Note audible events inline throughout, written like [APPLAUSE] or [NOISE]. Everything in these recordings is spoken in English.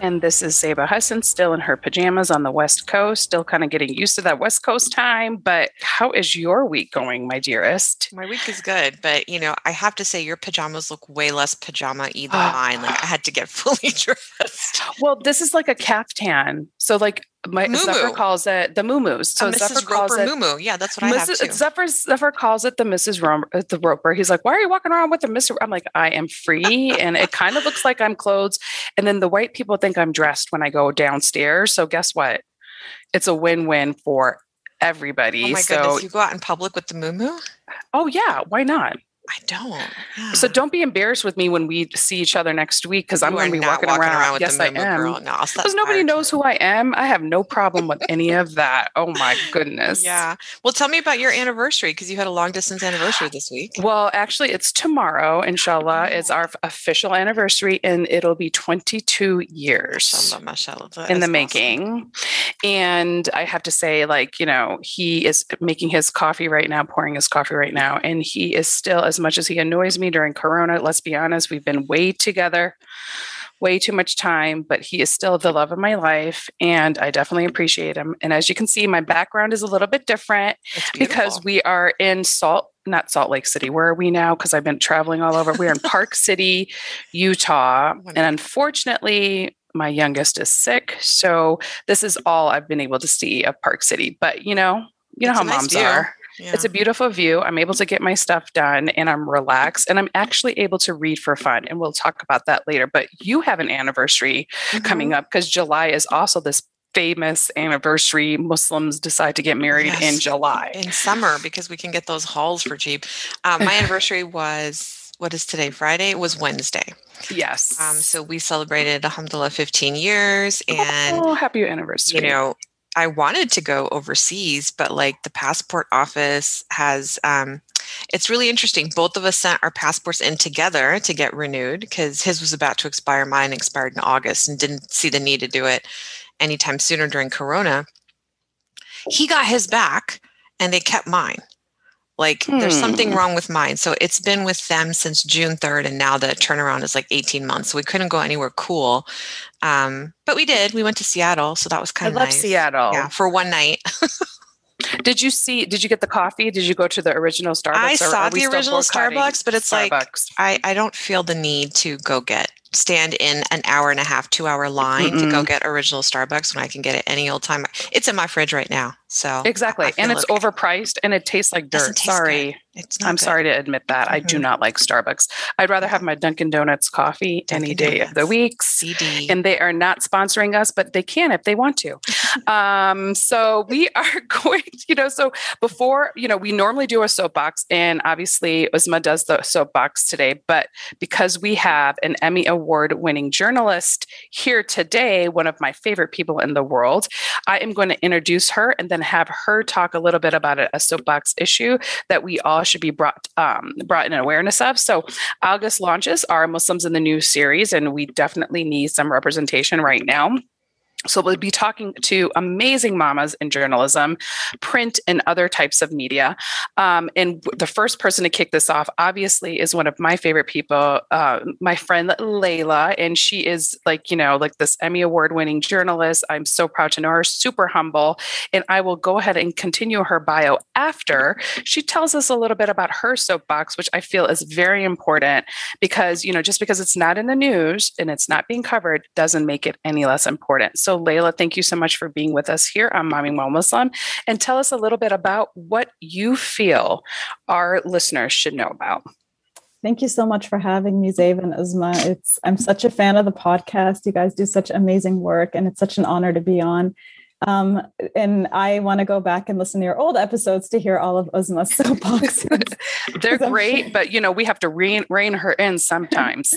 And this is Zeba Hassan, still in her pajamas on the West Coast, still kind of getting used to that West Coast time. But how is your week going, my dearest? My week is good, but you know, I have to say your pajamas look way less pajama y than ah. mine. Like I had to get [LAUGHS] fully dressed. Well, this is like a caftan. So like my Muumuu. Zephyr calls it the muumuus. So So Mrs. Zephyr calls Roper it Mumu. Yeah, that's what I have Mrs. too. Zephyr, Zephyr calls it the Mrs. Rom- uh, the Roper. He's like, "Why are you walking around with the Mr.?" I'm like, "I am free," and it kind of looks like I'm clothes. And then the white people think I'm dressed when I go downstairs. So guess what? It's a win-win for everybody. Oh my so, goodness, you go out in public with the Mumu? oh yeah, why not? I don't. Yeah. So don't be embarrassed with me when we see each other next week because I'm going to be not walking, around. with yes, the I am. girl. No, Because nobody knows who I am. I have no problem with any of that. Oh my goodness. Yeah. Well, tell me about your anniversary because you had a long distance anniversary this week. Well, actually, it's tomorrow, inshallah. It's Oh. our official anniversary, and it'll be 22 years Mashallah, mashallah. In the awesome. making. And I have to say, like, you know, he is making his coffee right now, pouring his coffee right now. And he is still, as much as he annoys me during Corona, let's be honest, we've been way together, way too much time, but he is still the love of my life. And I definitely appreciate him. And as you can see, my background is a little bit different because we are in Salt, not Salt Lake City. Where are we now? Because I've been traveling all over. We're in Park [LAUGHS] City, Utah. And unfortunately, my youngest is sick. So this is mm. all I've been able to see of Park City. But you know, you know It's how nice moms view. are. Yeah. It's a beautiful view. I'm able to get my stuff done and I'm relaxed and I'm actually able to read for fun. And we'll talk about that later. But you have an anniversary coming Mhm. up because July is also this famous anniversary. Muslims decide to get married in July. in summer because we can get those halls for cheap. Um, my anniversary was what is today? Friday. It was Wednesday. Yes. Um, so we celebrated Alhamdulillah 15 years, and oh, happy anniversary. you know, I wanted to go overseas, but like the passport office has. Um, it's really interesting. Both of us sent our passports in together to get renewed because his was about to expire. Mine expired in August and didn't see the need to do it anytime sooner during Corona. He got his back and they kept mine. Like there's something Hmm. wrong with mine. So it's been with them since June 3rd, and now the turnaround is like 18 months. So we couldn't go anywhere cool. Um, but we did. We went to Seattle. So that was kind of I love nice. Seattle. Yeah, for one night. [LAUGHS] Did you see? Did you get the coffee? Did you go to the original Starbucks? I saw are the original Starbucks, but it's like I, I don't feel the need to go get stand in an hour and a half, two hour line to go get original Starbucks when I can get it any old time. It's in my fridge right now. So exactly, and it's okay. overpriced and it tastes like dirt. taste. Sorry, It's I'm good. sorry to admit that. I do not like Starbucks. I'd rather have my Dunkin' Donuts coffee any Dunkin' day of the week. CD. And they are not sponsoring us, but they can if they want to. [LAUGHS] um, so we [LAUGHS] are going, to, you know, so before, you know, we normally do a soapbox, and obviously Uzma does the soapbox today, but because we have an Emmy Award winning journalist here today, one of my favorite people in the world, I am going to introduce her and then have her talk a little bit about a, soapbox issue that we all should be brought um, brought in awareness of. So August launches our Muslims in the News series, and we definitely need some representation right now. So we'll be talking to amazing mamas in journalism, print, and other types of media. Um, and the first person to kick this off, obviously, is one of my favorite people, uh, my friend Layla, and she is like you know like this Emmy award-winning journalist. I'm so proud to know her, super humble, and I will go ahead and continue her bio after she tells us a little bit about her soapbox, which I feel is very important because you know just because it's not in the news and it's not being covered doesn't make it any less important so layla thank you so much for being with us here on Mommying While Muslim and tell us a little bit about what you feel our listeners should know about Thank you so much for having me, Zeba and Uzma. It's I'm such a fan of the podcast. You guys do such amazing work, and it's such an honor to be on. Um, and I want to go back and listen to your old episodes to hear all of Uzma's [LAUGHS] soapboxes. [LAUGHS] They're [LAUGHS] great, but you know, we have to rein, rein her in sometimes.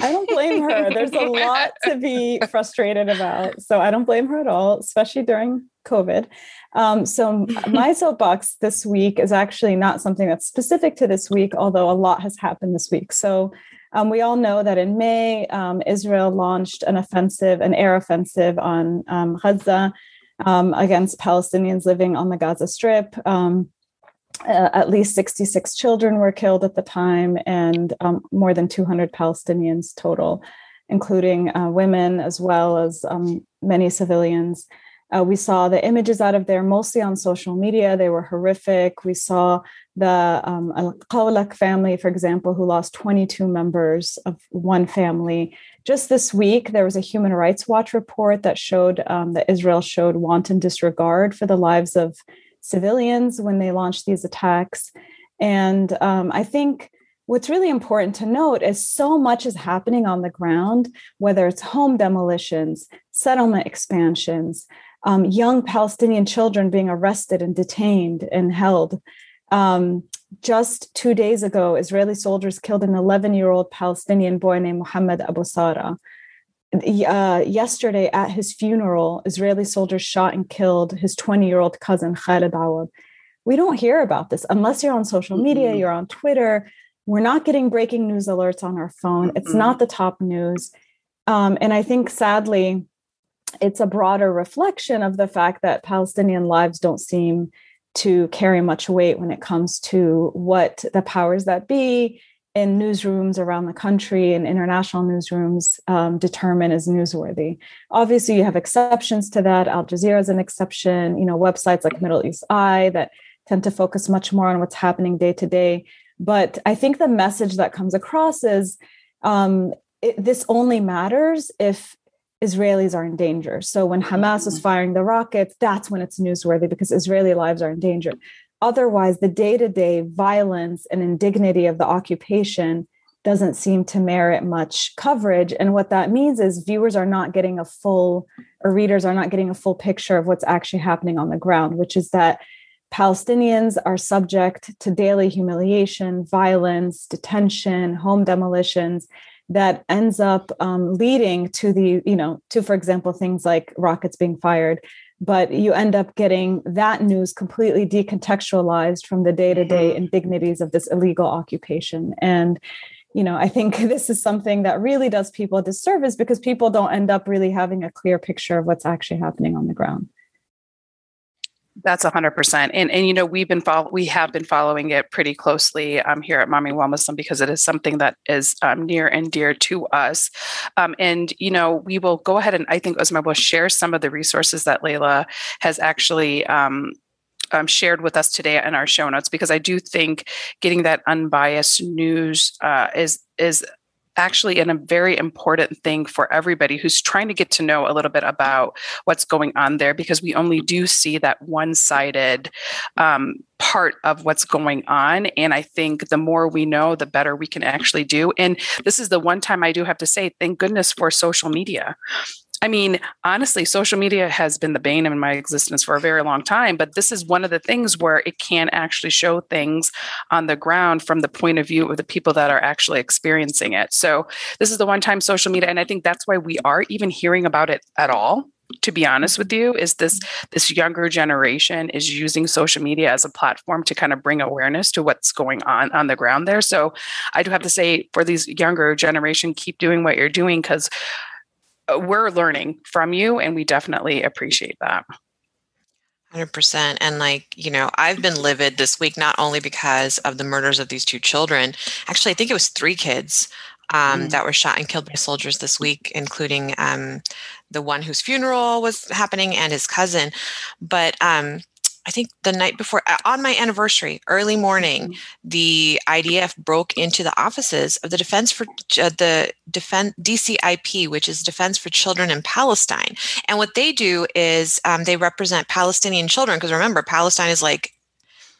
I don't blame her. There's a lot to be frustrated about. So I don't blame her at all, especially during COVID. Um, so my soapbox this week is actually not something that's specific to this week, although a lot has happened this week. So um, we all know that in May, um, Israel launched an offensive, an air offensive on um, Gaza um, against Palestinians living on the Gaza Strip. Um, uh, at least 66 children were killed at the time, and um, more than 200 Palestinians total, including uh, women as well as many civilians. Uh, we saw the images out of there mostly on social media. They were horrific. We saw the um, Al Qawlaq family, for example, who lost 22 members of one family. Just this week, there was a Human Rights Watch report that showed um, that Israel showed wanton disregard for the lives of civilians when they launched these attacks. And um, I think what's really important to note is so much is happening on the ground, whether it's home demolitions, settlement expansions, um, young Palestinian children being arrested and detained and held. Um, just two days ago, Israeli soldiers killed an 11 year old Palestinian boy named Mohammed Abu Sara. Uh, yesterday, at his funeral, Israeli soldiers shot and killed his 20 year old cousin, Khalid Awad. We don't hear about this unless you're on social media, mm-hmm. you're on Twitter. We're not getting breaking news alerts on our phone. Mm-hmm. It's not the top news. Um, and I think sadly, it's a broader reflection of the fact that Palestinian lives don't seem to carry much weight when it comes to what the powers that be in newsrooms around the country and international newsrooms um, determine as newsworthy. Obviously, you have exceptions to that. Al Jazeera is an exception. You know, websites like Middle East Eye that tend to focus much more on what's happening day to day. But I think the message that comes across is um, it, this only matters if Israelis are in danger. So when Hamas is mm-hmm. firing the rockets, that's when it's newsworthy because Israeli lives are in danger. Otherwise, the day to day violence and indignity of the occupation doesn't seem to merit much coverage. And what that means is viewers are not getting a full, or readers are not getting a full picture of what's actually happening on the ground, which is that Palestinians are subject to daily humiliation, violence, detention, home demolitions, that ends up um, leading to the you know to for example things like rockets being fired. But you end up getting that news completely decontextualized from the day-to-day mm-hmm. indignities of this illegal occupation. And you know i think [LAUGHS] this is something that really does people a disservice because people don't end up really having a clear picture of what's actually happening on the ground that's hundred percent. And and you know, we've been follow we have been following it pretty closely um, here at Mommying While Muslim because it is something that is um, near and dear to us. Um, and you know, we will go ahead and I think Uzma will share some of the resources that Layla has actually um, um, shared with us today in our show notes because I do think getting that unbiased news uh, is is actually a very important thing for everybody who's trying to get to know a little bit about what's going on there because we only do see that one sided um, part of what's going on. And I think the more we know, the better we can actually do. And this is the one time I do have to say, thank goodness for social media I mean, honestly, social media has been the bane of my existence for a very long time, but this is one of the things where it can actually show things on the ground from the point of view of the people that are actually experiencing it. So, this is the one time social media, and I think that's why we are even hearing about it at all to be honest with you is this this younger generation is using social media as a platform to kind of bring awareness to what's going on on the ground there so i do have to say for these younger generation keep doing what you're doing because we're learning from you and we definitely appreciate that. 100% and like you know i've been livid this week not only because of the murders of these two children actually i think it was three kids um, mm. that were shot and killed by soldiers this week including um, the one whose funeral was happening and his cousin. But um, I think the night before, uh, on my anniversary, early morning, mm-hmm. the IDF broke into the offices of the Defense for uh, the Defense DCIP, which is Defense for Children in Palestine. And what they do is um, they represent Palestinian children, because remember, Palestine is like,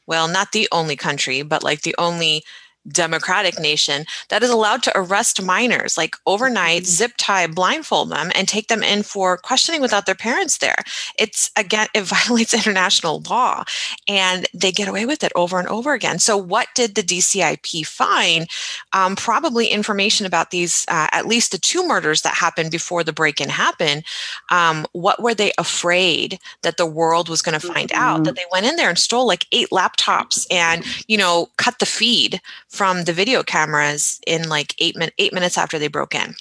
well, not the only country, but like the only democratic nation that is allowed to arrest minors like overnight, mm-hmm. zip tie, blindfold them, and take them in for questioning without their parents there. It's again, [LAUGHS] it violates international law, and they get away with it over and over again. So, what did the DCIP find? Um, probably information about these, uh, at least the two murders that happened before the break in happened. Um, what were they afraid that the world was going to find mm-hmm. out? That they went in there and stole like eight laptops and, you know, cut the feed from the video cameras in like eight, min- eight minutes after they broke in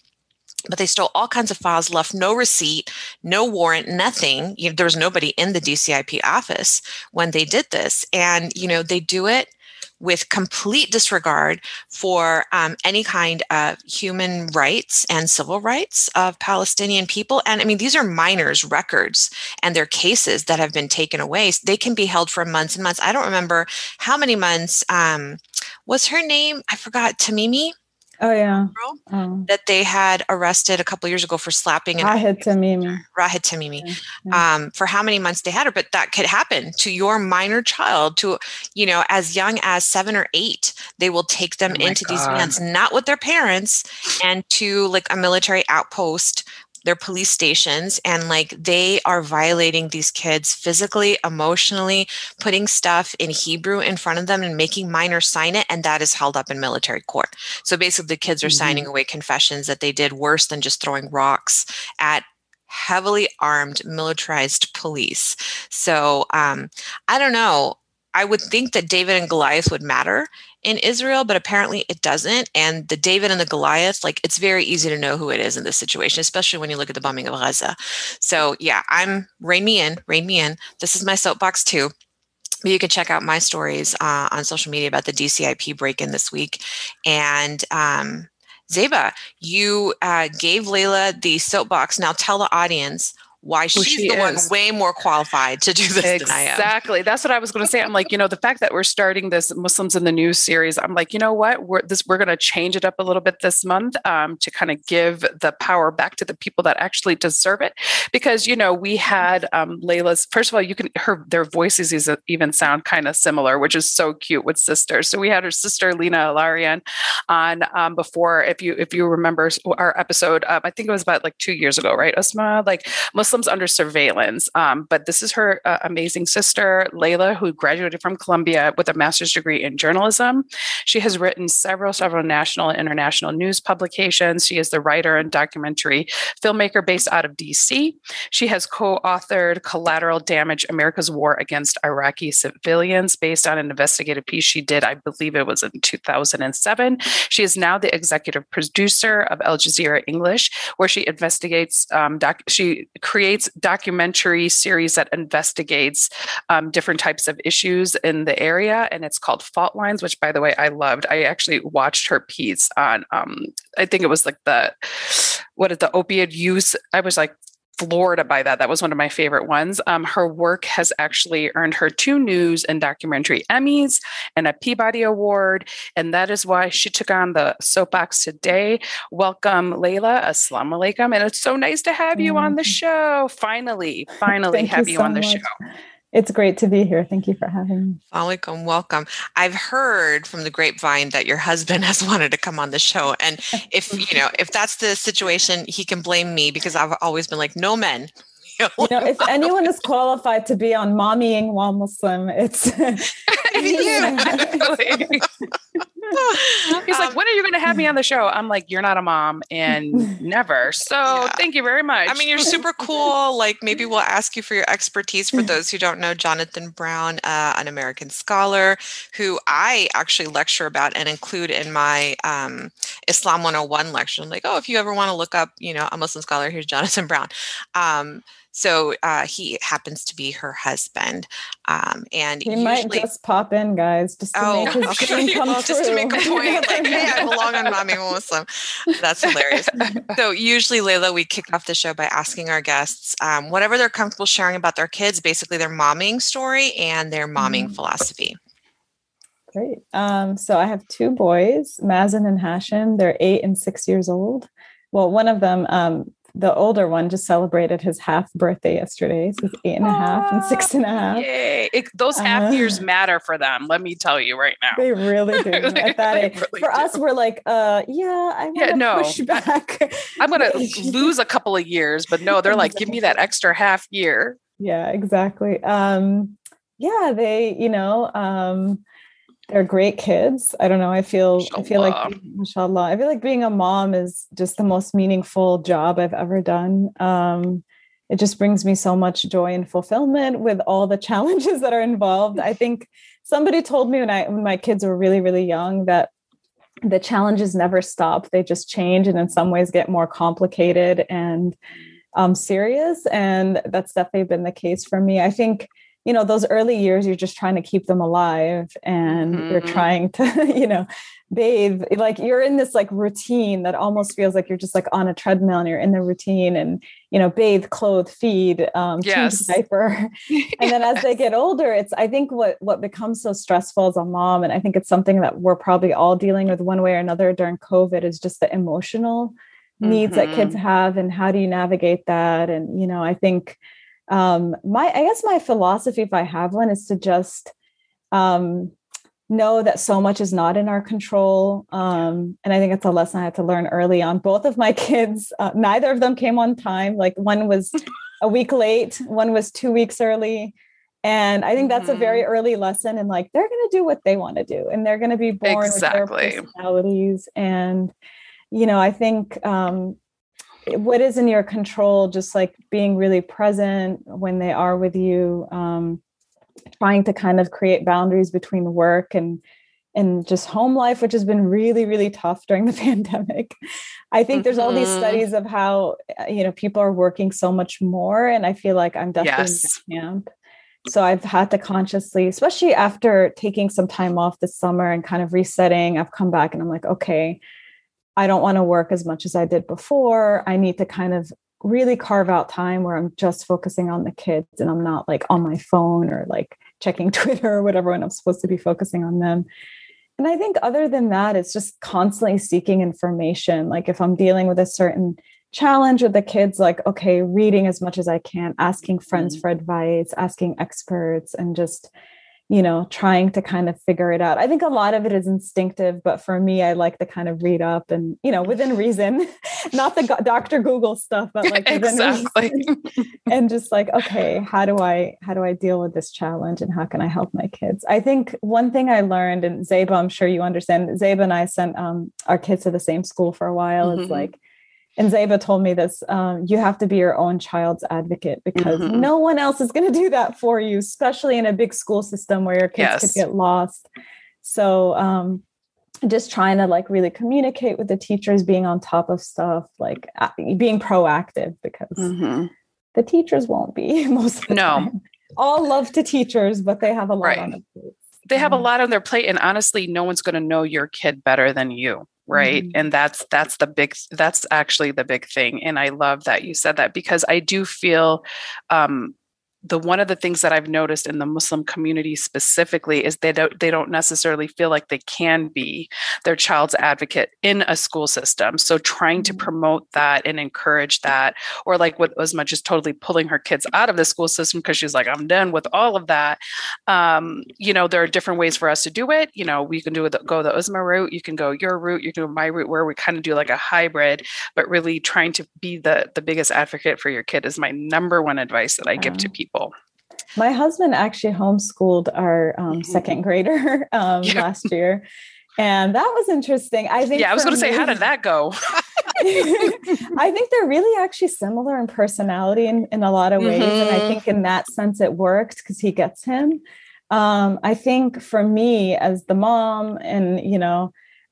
but they stole all kinds of files left no receipt no warrant nothing you know, there was nobody in the dcip office when they did this and you know they do it with complete disregard for um, any kind of human rights and civil rights of Palestinian people. And I mean, these are minors' records and their cases that have been taken away. They can be held for months and months. I don't remember how many months. Um, was her name? I forgot. Tamimi Oh yeah, oh. that they had arrested a couple years ago for slapping an Ahed Tamimi. Ahed Tamimi, yeah. um, for how many months they had her, but that could happen to your minor child, to you know, as young as seven or eight, they will take them oh into God. these vans, not with their parents, and to like a military outpost their police stations and like they are violating these kids physically emotionally putting stuff in hebrew in front of them and making minors sign it and that is held up in military court. So basically the kids are mm-hmm. signing away confessions that they did worse than just throwing rocks at heavily armed militarized police. So um, i don't know. I would think that David and Goliath would matter in Israel, but apparently it doesn't. And the David and the Goliath, like it's very easy to know who it is in this situation, especially when you look at the bombing of Gaza. So yeah, I'm rein me in, rein me in. This is my soapbox too. But you can check out my stories uh, on social media about the DCIP break-in this week. And um, Zeba, you uh, gave Layla the soapbox. Now tell the audience why she's she the is. one way more qualified to do this exactly. That's what i was going to say. I'm like you know the fact that we're starting this muslims in the news series i'm like you know what? We're this we're going to change it up a little bit this month um, to kind of give the power back to the people that actually deserve it. Because you know we had um, layla's first of all you can her their voices is, even sound kind of similar which is so cute with sisters. So we had her sister Lena Al-Arian on um, before if you if you remember our episode um, i think it was about like two years ago right Uzma like muslim Muslims under surveillance. Um, but this is her uh, amazing sister, Layla, who graduated from Columbia with a master's degree in journalism. She has written several, several national and international news publications. She is the writer and documentary filmmaker based out of DC. She has co authored Collateral Damage America's War Against Iraqi Civilians, based on an investigative piece she did, I believe it was in 2007. She is now the executive producer of Al Jazeera English, where she investigates, um, doc- she creates creates documentary series that investigates um, different types of issues in the area, and it's called Fault Lines, which, by the way, I loved. I actually watched her piece on. Um, I think it was like the what is the opioid use? I was like floored by that. That was one of my favorite ones. Um, her work has actually earned her two news and documentary Emmys and a Peabody Award. And that is why she took on the soapbox today. Welcome, Layla. Assalamu alaikum. And it's so nice to have you on the mm-hmm. show. Finally, finally have you, you so on the much. show. It's great to be here. Thank you for having me. Welcome, welcome. I've heard from the grapevine that your husband [LAUGHS] has wanted to come on the show. And if [LAUGHS] you know, if that's the situation, he can blame me because I've always been like, no men. [LAUGHS] You know, if anyone is qualified to be on mommying while Muslim, it's you. [LAUGHS] He's like, um, when are you going to have me on the show? I'm like, you're not a mom and [LAUGHS] never. So yeah. thank you very much. I mean, you're super cool. Like, maybe we'll [LAUGHS] ask you for your expertise. For those who don't know, Jonathan Brown, uh, an American scholar who I actually lecture about and include in my um, Islam 101 lecture. I'm like, oh, if you ever want to look up, you know, a Muslim scholar, here's Jonathan Brown. Um, so uh, he happens to be her husband, um, and he usually, might just pop in, guys, just to oh, make his [LAUGHS] okay. come well, just to make a point, like, hey, I belong on Mommy [LAUGHS] Muslim. That's hilarious. [LAUGHS] so usually, Layla, we kick off the show by asking our guests um, whatever they're comfortable sharing about their kids, basically their momming story and their momming mm. philosophy. Great. Um, so I have two boys, Mazen and Hashim. They're eight and six years old well, one of them, um, the older one just celebrated his half birthday yesterday. So it's eight and a half and six and a half. Yay. It, those half uh, years matter for them. Let me tell you right now. They really do. [LAUGHS] At that. Really for do. us, we're like, uh, yeah, I'm yeah, no, push back. [LAUGHS] I, am gonna [LAUGHS] lose a couple of years, but no, they're like, give me that extra half year. Yeah, exactly. Um, yeah, they, you know, um, they're great kids. I don't know. I feel mashallah. I feel like mashallah. I feel like being a mom is just the most meaningful job I've ever done. Um, it just brings me so much joy and fulfillment with all the [LAUGHS] challenges that are involved. I think somebody told me when I when my kids were really really young that the challenges never stop. They just change and in some ways get more complicated and um, serious. And that's definitely been the case for me. I think you know those early years you're just trying to keep them alive and mm-hmm. you're trying to [LAUGHS] you know bathe like you're in this like routine that almost feels like you're just like on a treadmill and you're in the routine and you know bathe clothe feed um yes. change diaper [LAUGHS] and then as they get [LAUGHS] older it's i think what what becomes so stressful as a mom and i think it's something that we're probably all dealing with one way or another during covid is just the emotional needs mm-hmm. that kids mm-hmm. have and how do you navigate that and you know i think um, my i guess my philosophy if i have one is to just um, know that so much is not in our control um, and i think it's a lesson i had to learn early on both of my [LAUGHS] kids uh, neither of them came on time like one was [LAUGHS] a week late one was two weeks early and i think that's mm-hmm. a very mm-hmm. early lesson and like they're going to do what they want to do and they're going to be born exactly. with their personalities and you know i think um, what is in your control just like being really present when they are with you um, trying to kind of create boundaries between work and and just home life which has been really really tough during the [LAUGHS] pandemic i think mm-hmm. there's all these mm-hmm. studies of how uh, you know people are working so much more and i feel like i'm definitely yes. in camp so i've had to consciously especially after taking some time off this summer and kind of resetting i've come back and i'm like okay I don't want to work as much as I did before. I need to kind of really carve out time where I'm just focusing on the kids and I'm not like on my phone or like checking [LAUGHS] Twitter or whatever when I'm supposed to be focusing on them. And I think other than that, it's just constantly seeking information. Like if I'm dealing with a certain challenge with the kids, like, okay, reading as much as I can, asking friends mm-hmm. for advice, asking experts, and just you know, trying to kind of figure it out. I think a lot of it is instinctive, but for me, I like to kind of read up and, you know, within reason, [LAUGHS] not the Dr. Google stuff, but like [LAUGHS] exactly. [LAUGHS] and just like, okay, how do I, how do I deal with this challenge and how can I help my kids? I think one thing I learned and Zeba, I'm sure you understand, Zeba and I sent um, our kids to the same school for a while. Mm-hmm. It's like, and Zeba told me this um, you have to be your own child's advocate because mm-hmm. no one else is going [LAUGHS] to do that for you, especially in a big school system where your kids yes. could get lost. So, um, just trying to like really communicate with the teachers, being on top of stuff, like uh, being proactive because mm-hmm. the teachers won't be [LAUGHS] most of the no. time. All love to teachers, but they have a lot right. on their plate. They have a lot on their plate, and honestly, no one's going to know your kid better than you right mm-hmm. and that's that's the big that's actually the big thing and i love that you said that because i do feel um the one of the things that I've noticed in the Muslim community specifically is they don't they don't necessarily feel like they can be their child's advocate in a school system. So trying to mm-hmm. promote that and encourage that, or like what Uzma just totally pulling her kids out of the school system because she's like, I'm done with all of that. Um, you know, there are different ways for us to do it. You know, we can do it go the Uzma route, you can go your route, you can go my route, where we kind of do like a hybrid, but really trying to be the the biggest advocate for your kid is my number one advice that I give to people people. My husband actually homeschooled our um, mm-hmm. second grader [LAUGHS] um, yeah. last year. And that was interesting. I think. Yeah, I was going to say, how did that go? [LAUGHS] [LAUGHS] I think they're really actually similar in personality in, in a lot of ways. Mm-hmm. And I mm-hmm. think in that sense it worked because he gets him. Um, I think for me as the mom, and you know,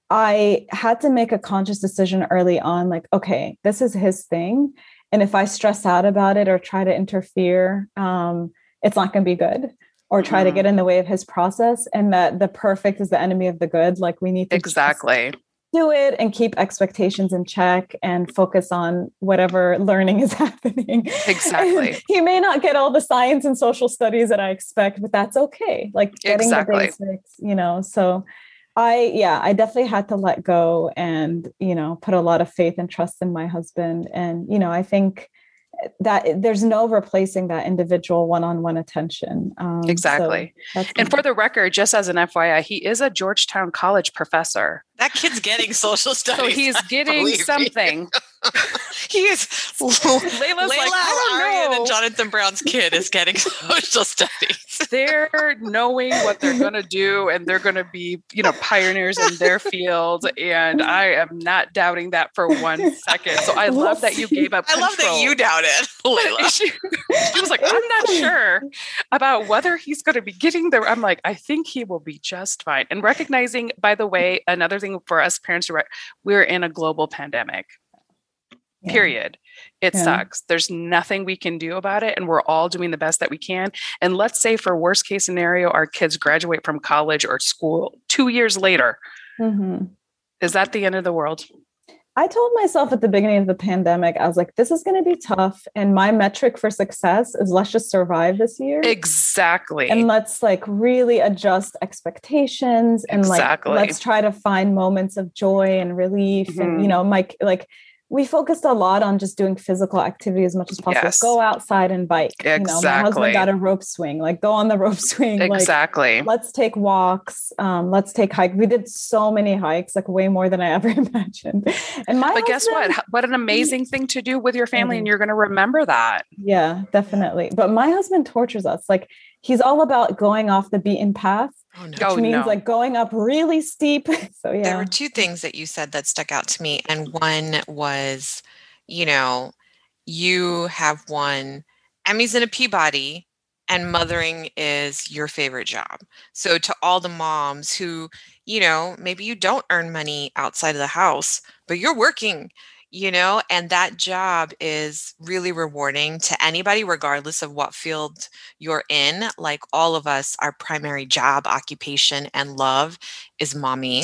I had to make a conscious decision early on, like, okay, this is his thing and if i stress out about it or try to interfere um, it's not going to be good or try mm-hmm. to get in the way of his process and that the perfect is the enemy of the good. Like we need to exactly. do it and keep expectations in check and focus on whatever learning is [LAUGHS] happening. Exactly. [LAUGHS] He may not get all the science and social studies that i expect but that's okay. Like getting exactly. the basics you know so I yeah, I definitely had to let go and, you know, put a lot of faith and trust in my husband. And, you know, I think that there's no replacing that individual one-on-one attention. Um, exactly. so and for the record just as an fyi he is a georgetown college professor that kid's getting [LAUGHS] social studies so he's getting something [LAUGHS] he is Layla's Layla like, I don't know. and Jonathan Brown's kid is getting [LAUGHS] social studies. they're knowing what they're going to do and they're going to be, you know, pioneers in their field. And I am not doubting that for one second. So I love that you gave up. I love that you doubted, Layla. she, she was like, I'm not sure about whether he's going to be getting there. I'm like, I think he will be just fine. And recognizing, by the way, another thing for us parents, we're in a global pandemic yeah. period. It yeah. sucks. There's nothing we can do about it. And we're all doing the best that we can. And let's say, for worst case scenario, our kids graduate from college or school two years later. Mm-hmm. Is that the end of the world? I told myself at the beginning of the pandemic, I was like, this is going to be tough. And my metric for success is let's just survive this year. Exactly. And let's like really adjust expectations and exactly. like let's try to find moments of joy and relief. Mm-hmm. And, you mm-hmm. know, my like we focused a lot on just doing physical activity as much as possible. Yes. Go outside and bike. Exactly. You know, my husband got a rope swing. Like go on the rope [LAUGHS] swing. Exactly. Like, let's take walks. Um, let's take hike. We did so many hikes, like way more than I [LAUGHS] ever imagined. And my but husband, guess what? What an amazing thing to do with your family, mm-hmm. and you're going to remember that. Yeah, definitely. But my husband tortures us. Like he's all about going off the beaten path Oh, no. Which oh, means no. like going up really steep. [LAUGHS] So yeah. There were two things that you said that stuck out to me. And one was, you know, you have one Emmy's in a Peabody and mothering is your favorite job. So to all the moms who, you know, maybe you don't earn money outside of the house, but you're working, you know, and that job is really rewarding to anybody, regardless of what field you're in. Like all of us, our primary job, occupation, and love is mommy.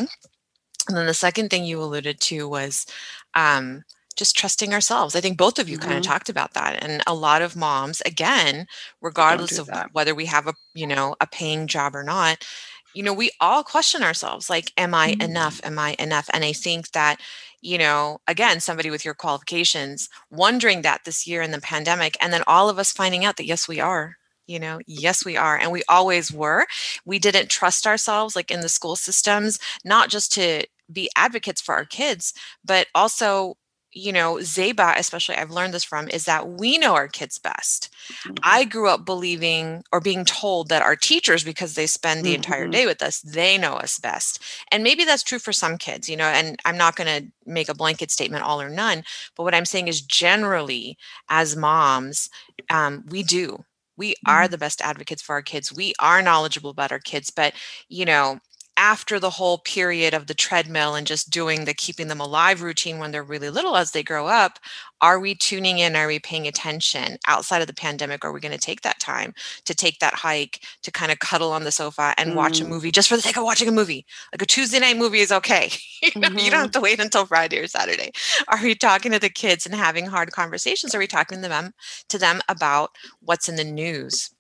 And then the second thing you alluded to was um, just trusting ourselves. I think both of you mm-hmm. kind of talked about that. And a lot of moms, again, regardless do of that. whether we have a, you know, a paying job or not, you know, we all question ourselves like, am I mm-hmm. enough? Am I enough? And I think that you know, again, somebody with your qualifications, wondering that this year in the pandemic, and then all of us finding out that yes, we are. You know, yes, we are. And we always were. We didn't trust ourselves, like in the school systems, not just to be advocates for our kids, but also you know, Zeba, especially I've learned this from, is that we know our kids best. Mm-hmm. I grew up believing or being told that our teachers, because they spend the mm-hmm. entire day with us, they know us best. And maybe that's true for some kids, you know, and I'm not going to make a blanket statement all or none. But what I'm saying is generally, as moms, um, we do. We are mm-hmm. the best advocates for our kids. We are knowledgeable about our kids, but you know, after the whole period of the treadmill and just doing the keeping them alive routine when they're really little as they grow up are we tuning in are we paying attention outside of the pandemic are we going to take that time to take that hike to kind of cuddle on the sofa and mm. watch a mm. movie just for the sake of watching a movie like a tuesday night movie is okay [LAUGHS] you, know, mm-hmm. you don't have to wait until friday or saturday are we talking to the kids and having hard conversations are we talking to them to them about what's in the news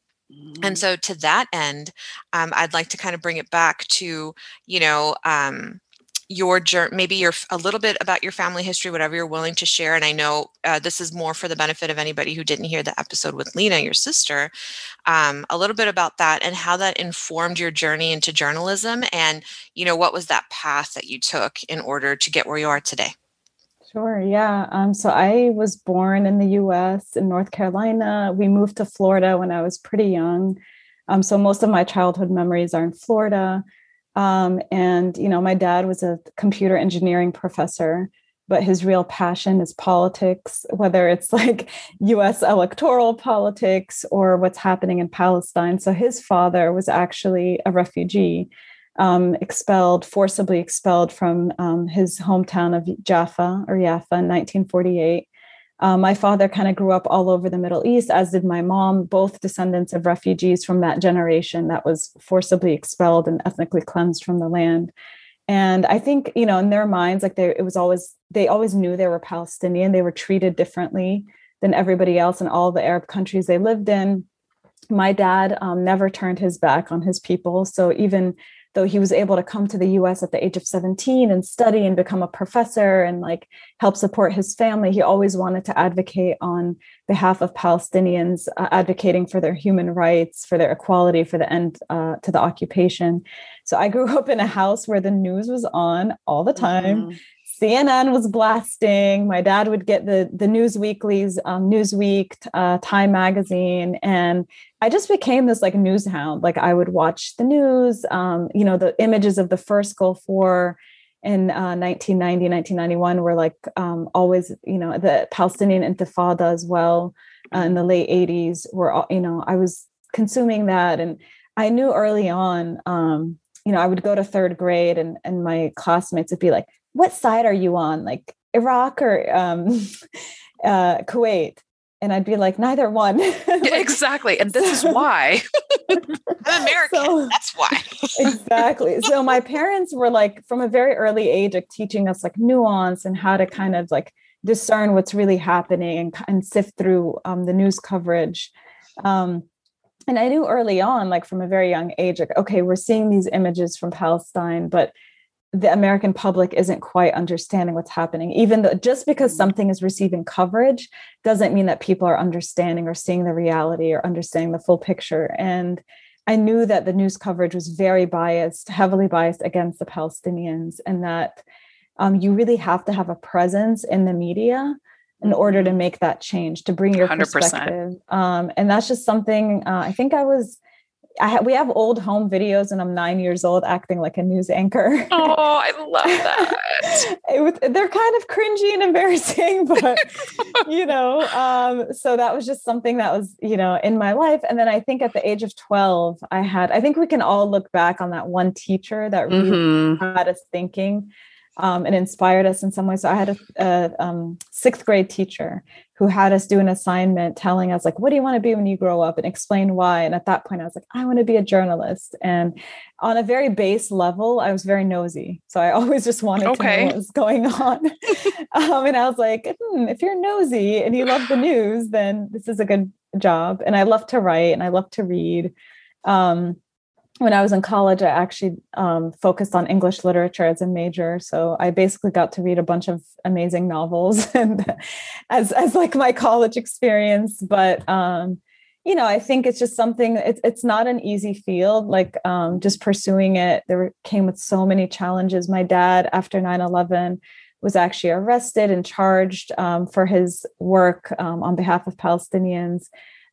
and mm. so, to that end, um, I'd like to kind of bring it back to, you know, um, your journey, maybe your a little bit about your family history, whatever you're willing to share. And I know uh, this is more for the benefit of anybody who didn't hear the episode with Lena, your sister. Um, a little bit about that and how that informed your journey into journalism, and you know, what was that path that you took in order to get where you are today. Sure. Yeah. Um, so I was born in the US in North Carolina. We moved to Florida when I was pretty young. Um, so most of my childhood memories are in Florida. Um, and, you know, my dad was a computer engineering professor, but his real passion is politics, whether it's [LAUGHS] like US electoral politics or what's happening in Palestine. So his father was actually a refugee um, expelled, forcibly expelled from um, his hometown of Jaffa or Jaffa in 1948. Um, my father kind of grew up all over the Middle East, as did my mom, both descendants of refugees from that generation that was forcibly expelled and ethnically cleansed from the land. And I think, you know, in their minds, like they, it was always, they always knew they were Palestinian. They were treated differently than everybody else in all the Arab countries they lived in. My dad um, never turned his back on his people. So even though he was able to come to the US at the age of 17 and study and become a professor and like help support his family, he always wanted to advocate on behalf of Palestinians, uh, advocating for their human rights, for their equality, for the end uh, to the occupation. So I grew [LAUGHS] up in a house where the news was on all the time. Mm-hmm. CNN was blasting. My dad would get the the news weeklies, um, Newsweek, uh, Time magazine, and I just became this like news hound. Like I would watch the news, um, you know, the images of the first Gulf War in uh, 1990, 1991 were like um, always, you know, the Palestinian Intifada as well uh, in the late 80s were, you know, I was consuming that, and I knew early on, um, you know, I would go to third grade, and and my classmates would be like what side are you on? Like Iraq or um, [LAUGHS] uh, Kuwait? And I'd be like, neither one. [LAUGHS] [LAUGHS] like, exactly. And this is why. I'm American. So, That's why. exactly. So my parents were like, from a very early age, like teaching us like nuance and how to kind of like discern what's really happening and, and sift through um, the news coverage. Um, and I knew early on, like from a very young age, like, okay, we're seeing these images from Palestine, but the American public isn't quite understanding what's happening. Even though just because mm-hmm. something is receiving coverage doesn't mean that people are understanding or seeing the reality or understanding the full picture. And I knew that the news coverage was very biased, heavily biased against the Palestinians, and that um, you really have to have a presence in the media in order to mm-hmm. make that change, to bring your 100%. perspective. Um, and that's just something uh, I think I was ha- we have old home videos, and I'm nine years old acting like a news anchor. Oh, I love [LAUGHS] that. it, they're kind of cringy and embarrassing, [LAUGHS] but [LAUGHS] you know, um, so that was just something that was you know in my life. And then I think at the age of 12, I had. I think we can all look back on that one teacher that really mm-hmm. had us thinking um, and inspired us in some way. So I had a, a um, sixth grade teacher who had us do an assignment telling us like, what do you want to be when you grow up and explain why. And at that point I was like, I want to be a journalist. And on a very base level, I was very nosy. So I [LAUGHS] always just wanted okay. to know what was going on. [LAUGHS] um, and I was like, hmm, if you're nosy and you love the [SIGHS] news, then this is a good job. And I love to write and I love to read. Um, when I was in college, I actually um, focused on English literature as a major. So I basically got to read a bunch of amazing novels [LAUGHS] and as as like my college experience. But um, you know, I think it's just something. It's it's not an easy field. Like um, just pursuing it, there came with so many challenges. My dad, after 9-11, was actually arrested and charged um, for his work um, on behalf of Palestinians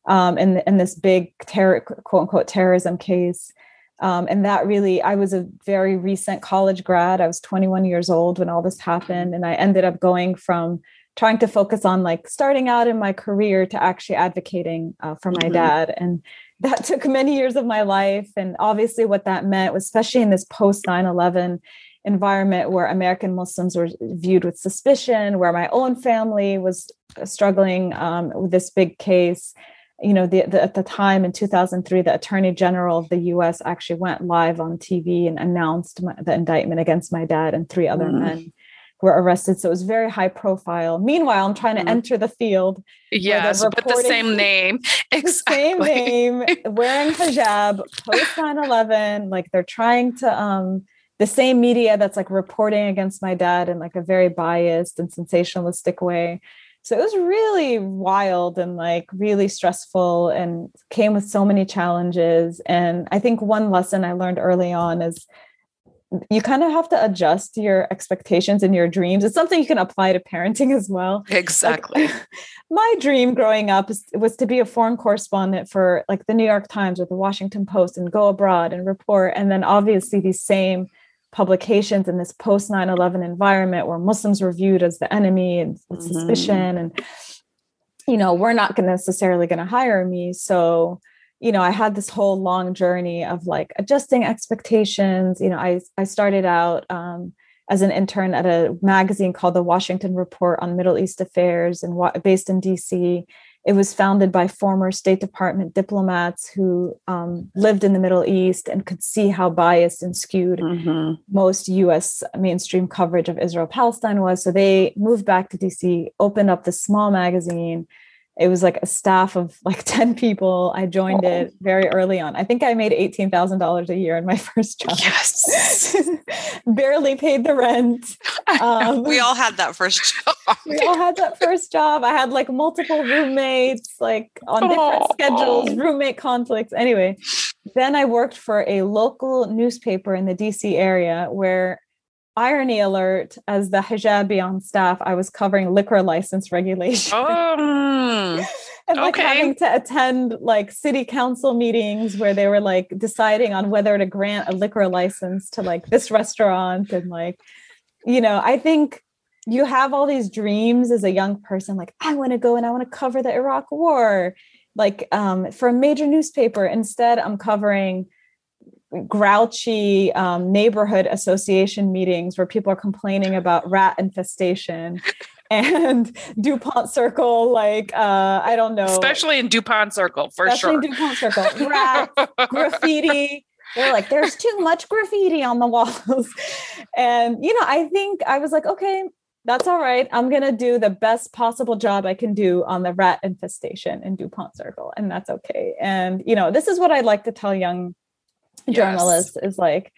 um, in in this big terror quote unquote terrorism case. Um, and that really, I was a very recent college grad. I was 21 years old when all this happened. And I ended up going from trying to focus on like starting out in my career to actually advocating uh, for my mm-hmm. dad. And [LAUGHS] that took many years of my life. And obviously, what that meant was, especially in this post 9 11 environment where American Muslims were viewed with suspicion, where my own family was struggling um, with this big case you know, the, the, at the time in 2003, the Attorney General of the U.S. actually went live on TV and announced my, the indictment against my dad and three other mm. men who were arrested. So it was very high profile. Meanwhile, I'm trying to mm. enter the field. Yes, but the same name. [LAUGHS] Exactly. Same name, [LAUGHS] wearing hijab, post 9/11. Like they're trying to um the same media that's like reporting against my dad in like a very biased and sensationalistic way so it was really wild and like really stressful and came with so many challenges and i think one lesson i learned early on is you kind of have to adjust your expectations and your dreams. It's something you can apply to parenting [LAUGHS] as well. Exactly. Like, [LAUGHS] my dream growing up was, to be a foreign correspondent for like the New York Times or the Washington Post and go abroad and report. And then obviously these same publications in this post 9-11 environment where muslims were viewed as the enemy and mm-hmm. suspicion and you know we're not going necessarily going to hire me. So you know i had this whole long journey of like adjusting expectations. You know i i started out um, as an intern at a magazine called the washington report on middle east affairs and based in dc it was founded by former State Department diplomats who um, lived in the Middle East and could see how biased and skewed mm-hmm. most US mainstream coverage of Israel Palestine was. So they moved back to DC, opened up this small magazine, it was like a staff of like [LAUGHS] 10 people. I joined oh. it very early on. I think I made $18,000 a year in my [LAUGHS] first job. Yes. [LAUGHS] Barely paid the rent. Um, we all had that first job. we all had that first job. I had like multiple roommates, like on different oh. schedules, roommate conflicts. Anyway, then I worked for a local newspaper in the DC area where irony alert as the hijabi on staff i was covering liquor license regulation oh, [LAUGHS] and like okay. having to attend like city council meetings where they were like deciding on whether to grant a liquor license to like this restaurant and like you know i think you have all these dreams as a young person like i want to go and i want to cover the iraq war. Like um, for a major newspaper instead i'm covering grouchy um, neighborhood association meetings where people are complaining about rat infestation and [LAUGHS] DuPont Circle, like uh, I don't know, especially in DuPont Circle for sure. especially sure. DuPont Circle, [LAUGHS] rat graffiti. They're like, there's too much graffiti on the walls, and you know, I think I was like, okay, that's all right. I'm gonna do the best possible job I can do on the rat infestation in DuPont Circle, and that's okay. And you know, this is what I'd like to tell young journalist is like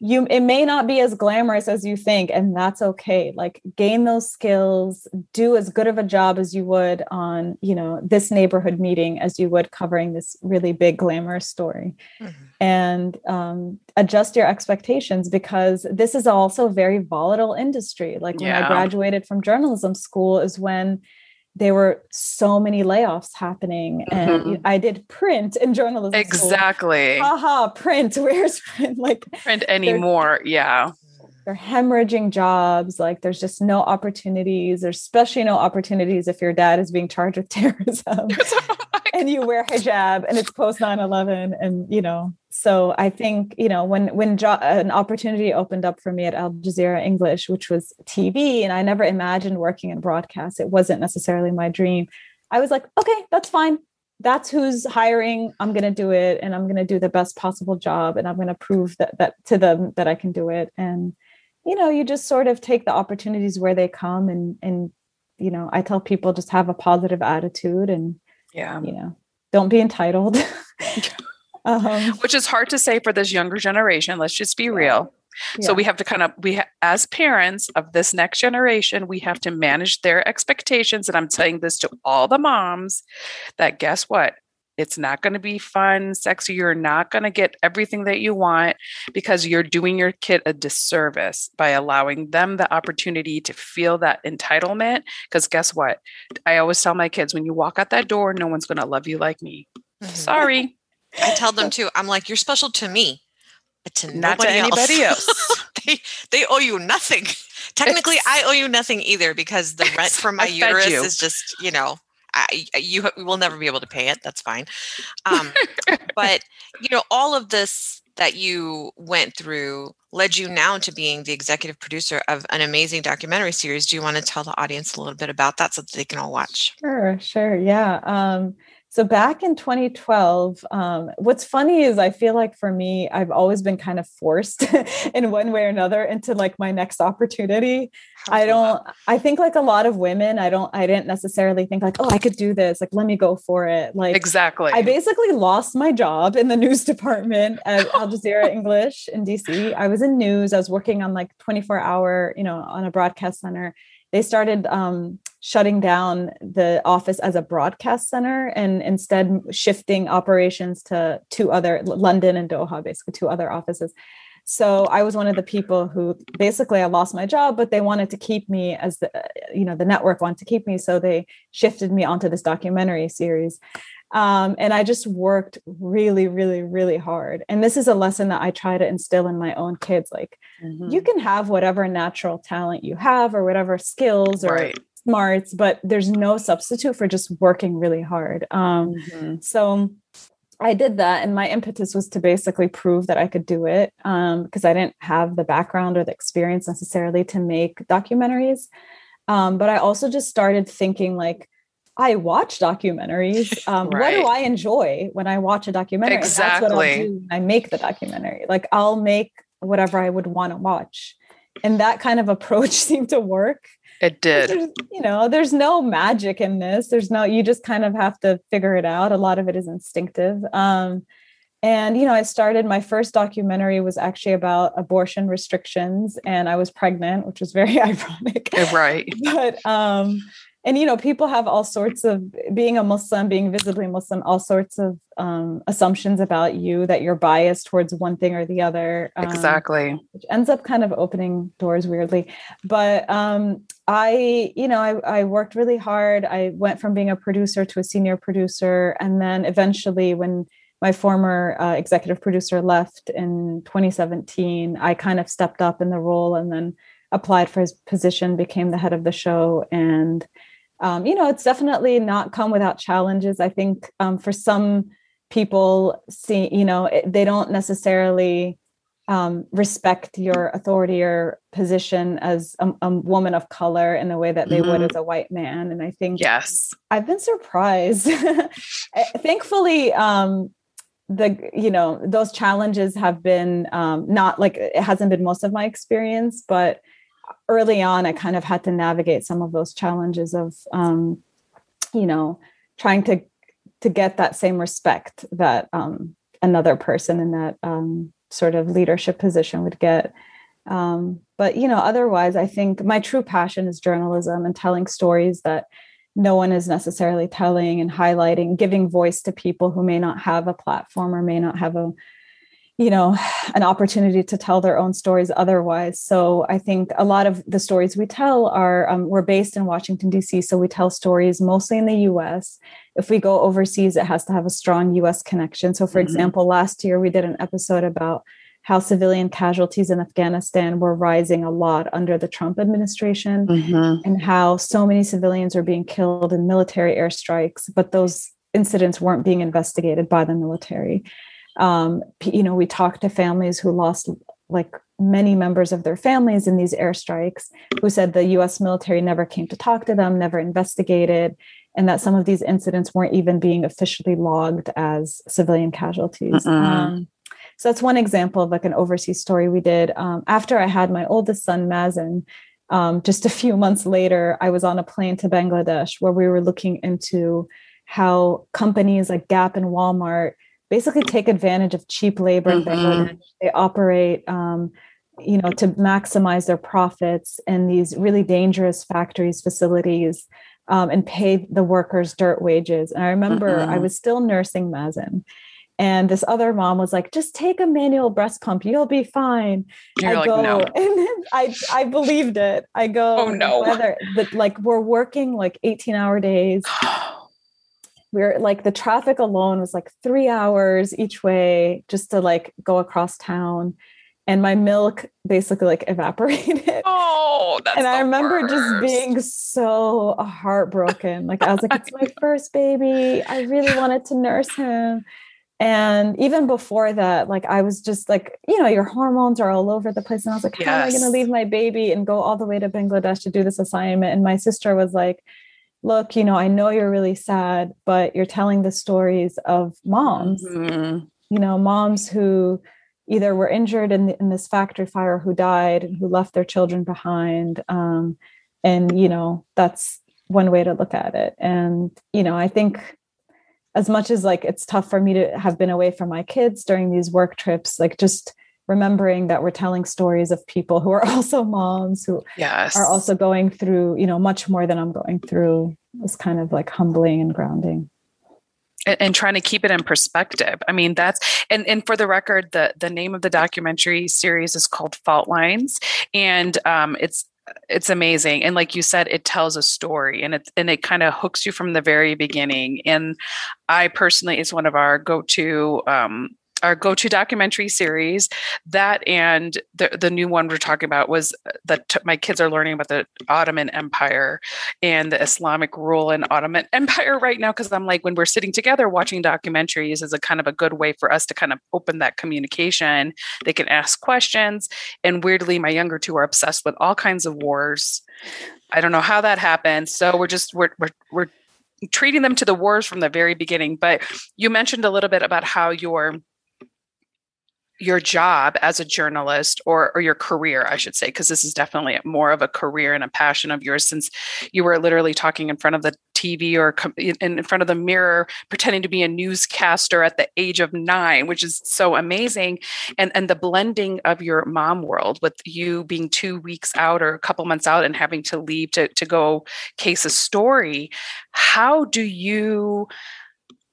you it may not be as glamorous as you think and that's okay like gain those skills do as good of a job as you would on you know this neighborhood meeting as you would covering this really big glamorous story mm-hmm. and um, adjust your expectations because this is also a very volatile industry like when yeah. i graduated from journalism school is when there were so many layoffs happening and mm-hmm. i did print in journalism exactly. Haha print [LAUGHS] where's print? Like print anymore yeah. they're hemorrhaging jobs like there's just no opportunities there's especially no opportunities if your dad is being charged with [LAUGHS] terrorism. [LAUGHS] And you wear hijab and it's post 9-11 and you know so i think you know when when jo- an opportunity opened up for me at al jazeera english which was tv and i never imagined working in broadcast it wasn't necessarily my dream. I was like okay that's fine. That's who's hiring. I'm going to do it and i'm going to do the best possible job and i'm going to prove that that to them that i can do it. And you know you just sort of take the opportunities where they come and and you know i tell people just have a positive attitude and yeah. you know don't be entitled [LAUGHS] um, which is hard to say for this younger generation let's just be real yeah. so we have to kind of we ha- as parents of this next generation we have to manage their expectations and i'm saying this to all the moms that guess what it's not going to be fun, sexy. You're not going to get everything that you want because you're doing your kid a disservice by allowing them the opportunity to feel that entitlement. Because guess what? I always tell my kids when you walk out that door, no one's going to love you like me. Mm-hmm. Sorry. I tell them too. I'm like, you're special to me, but to nobody. not to anybody else. [LAUGHS] else. they they owe you nothing. [LAUGHS] Technically, it's, I owe you nothing either because the rent from my uterus is just you know I, you will never be able to pay it. That's fine. Um, [LAUGHS] but you know, all of this that you went through led you now to being the executive producer of an amazing documentary series. Do you want to tell the audience a little bit about that so that they can all watch? Sure, sure. Yeah. Um, so back in 2012, um, what's funny is I feel like for me, I've always been kind of forced [LAUGHS] in one way or another into like my next opportunity. I don't, I think like a lot of women, I don't, I didn't necessarily think like, oh, I could do this. Like, let me go for it. Like, exactly. I basically lost my job in the news [LAUGHS] department at Al Jazeera [LAUGHS] English in DC. I was in news. I was working on like 24 hour, you know, on a broadcast center they started um, shutting down the office as a broadcast center and instead shifting operations to two other London and Doha, basically two other offices. So I was one of the people who basically I lost my job, but they wanted to keep me as the you know the network wanted to keep me, so they shifted me onto this documentary series. Um, and I just worked really, really, really hard. And this is a lesson that I try to instill in my own kids. Like, mm-hmm. you can have whatever natural talent you have, or whatever skills or right. smarts, but there's no substitute for just working really hard. Um, mm-hmm. So I did that, and my impetus was to basically prove that I could do it because um, I didn't have the background or the experience necessarily to make documentaries. Um, but I also just started thinking, like, I watch documentaries. [LAUGHS] Um, right. What do I enjoy when I watch a documentary? Exactly. that's what I'll do when I make the documentary. Like I'll make whatever I would want to watch. and that kind of approach [LAUGHS] seemed to work. It did. You know, there's no magic in this. There's no, you just kind of have to figure it out. A lot of it is instinctive. Um, and you know i started my first documentary was actually about abortion restrictions and i was pregnant which was very [LAUGHS] ironic right but um and you know people have all sorts of being a muslim being visibly muslim all sorts of um, assumptions about you that you're biased towards one thing or the other um, exactly. which ends up kind of opening doors weirdly. But um, i you know I, I worked really hard. I went from being a producer to a senior producer. And then eventually when my former uh, executive producer left in 2017 i kind of stepped up in the role and then applied for his position became the head of the show and um, you know, it's definitely not come without challenges. I think um, for some people, see, you know, it, they don't necessarily um, respect your authority or position as a, a, woman of color in the way that they mm-hmm. would as a white man. And I think, yes, I've been surprised. [LAUGHS] Eh, thankfully, um, the you know those challenges have been um, not like it hasn't been most of my experience, but early on, I kind of had to navigate some of those challenges of, um, you know, trying to to get that same respect that um, another person in that um, sort of leadership position would get. Um, but you know, otherwise, I think my true passion is journalism and telling stories that no one is necessarily telling and highlighting, giving voice to people who may not have a platform or may not have a you know [SIGHS] an opportunity to tell their own stories otherwise. So i think a lot of the stories we tell are um, we're based in washington d.c so we tell stories mostly in the us if we go overseas it has to have a strong us connection. So for mm-hmm. example last year we did an episode about how civilian casualties in afghanistan were rising a lot under the trump administration mm-hmm. and how so many civilians are being killed in military airstrikes but those incidents weren't being investigated by the military um, you know we talked to families who lost like many members of their families in these airstrikes who said the US military never came to talk to them, never investigated, and that some of these incidents weren't even being officially logged as civilian casualties. Um, so that's one example of like an overseas story we did. Um, after I had my oldest son, Mazen, um, just a few months later, I was on a plane to Bangladesh where we were looking into how companies like Gap and Walmart basically take advantage of cheap labor mm-hmm. They operate, um, you know, to maximize their profits in these really dangerous factories, facilities, um, and pay the workers dirt wages. And I remember mm-hmm. I was still nursing Mazen. And this other mom was like, just take a manual breast pump, you'll be fine. You're I like, go, no. [LAUGHS] and I I believed it. I go, oh no, whether the, like we're working like 18 hour days. [GASPS] we're like the traffic alone was like three hours each way just to like go across town and my milk basically like [LAUGHS] evaporated. Oh, and I remember worst. just being so heartbroken. Like I was like, [LAUGHS] it's my first baby. I really wanted to nurse him. And even before that, like I was just like, you know, your hormones are all over the place. And I was like, how am I going to leave my baby and go all the way to Bangladesh to do this assignment? And my sister was like, look, you know, I know you're really sad, but you're telling the stories of moms, mm-hmm. you know, moms who either were injured in, the, in this factory fire, who died, and who left their children behind. Um, and, you know, that's one way to look at it. And, you know, I think as much as like it's tough for me to have been away from my kids during these work trips, like just remembering that we're telling stories of people who are [LAUGHS] also moms who yes. are also going through you know much more than i'm going through. Is kind of like humbling and grounding. And, and, trying to keep it in perspective. I mean that's and and for the record the the name of the documentary series is called fault lines. And um it's it's amazing and like you said it tells a story and it and it kind of hooks you from the very beginning and i personally is one of our go-to um, our go-to documentary series. That and the the new one we're talking about was uh, that t- my kids are learning about the Ottoman Empire and the Islamic rule in Ottoman [LAUGHS] Empire right now because I'm like when we're sitting together watching documentaries is a kind of a good way for us to kind of open that communication. They can ask questions. And weirdly my younger two are obsessed with all kinds of wars. I don't know how that happened. So we're just we're we're, we're treating them to the wars from the very beginning. But you mentioned a little bit about how your your job as a journalist or, or your career, I should say, because this is definitely more of a career and a passion of yours since you were literally talking in front of the TV or in front of the mirror, pretending to be a newscaster at the age of nine, which is so amazing. And, and the blending of your mom world with you being two weeks out or a couple months out and having to leave to, to go case a story. How do you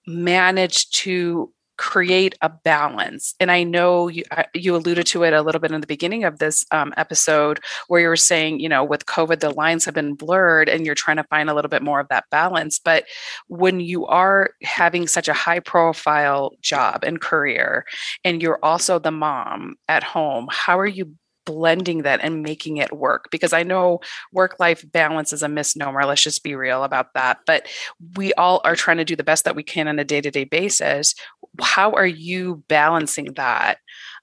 manage to create a balance. And i know you, you alluded to it a little bit in the beginning of this um, episode where you were saying you know with covid the lines have been blurred and you're trying to find a little bit more of that balance. But when you are having such a high profile job and career and you're also the mom at home how are you blending that and making it work because I know work life balance is a misnomer. Let's just be real about that. But we all are trying to do the best that we can on a day to day basis. How are you balancing that?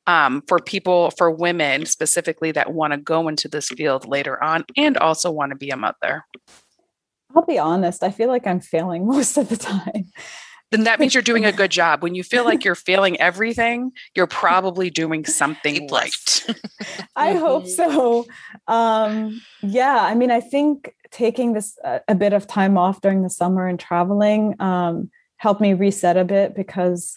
Um, for people, for women specifically that want to go into this field later on and also want to be a mother? I'll be honest, I feel like I'm failing [LAUGHS] most of the time then that means you're doing a [LAUGHS] good job. When you feel like you're failing everything, you're probably doing something right. [LAUGHS] I hope mm-hmm. so. Um, yeah, I mean, I think taking this uh, a bit of time off during the summer and traveling um, helped me reset a bit because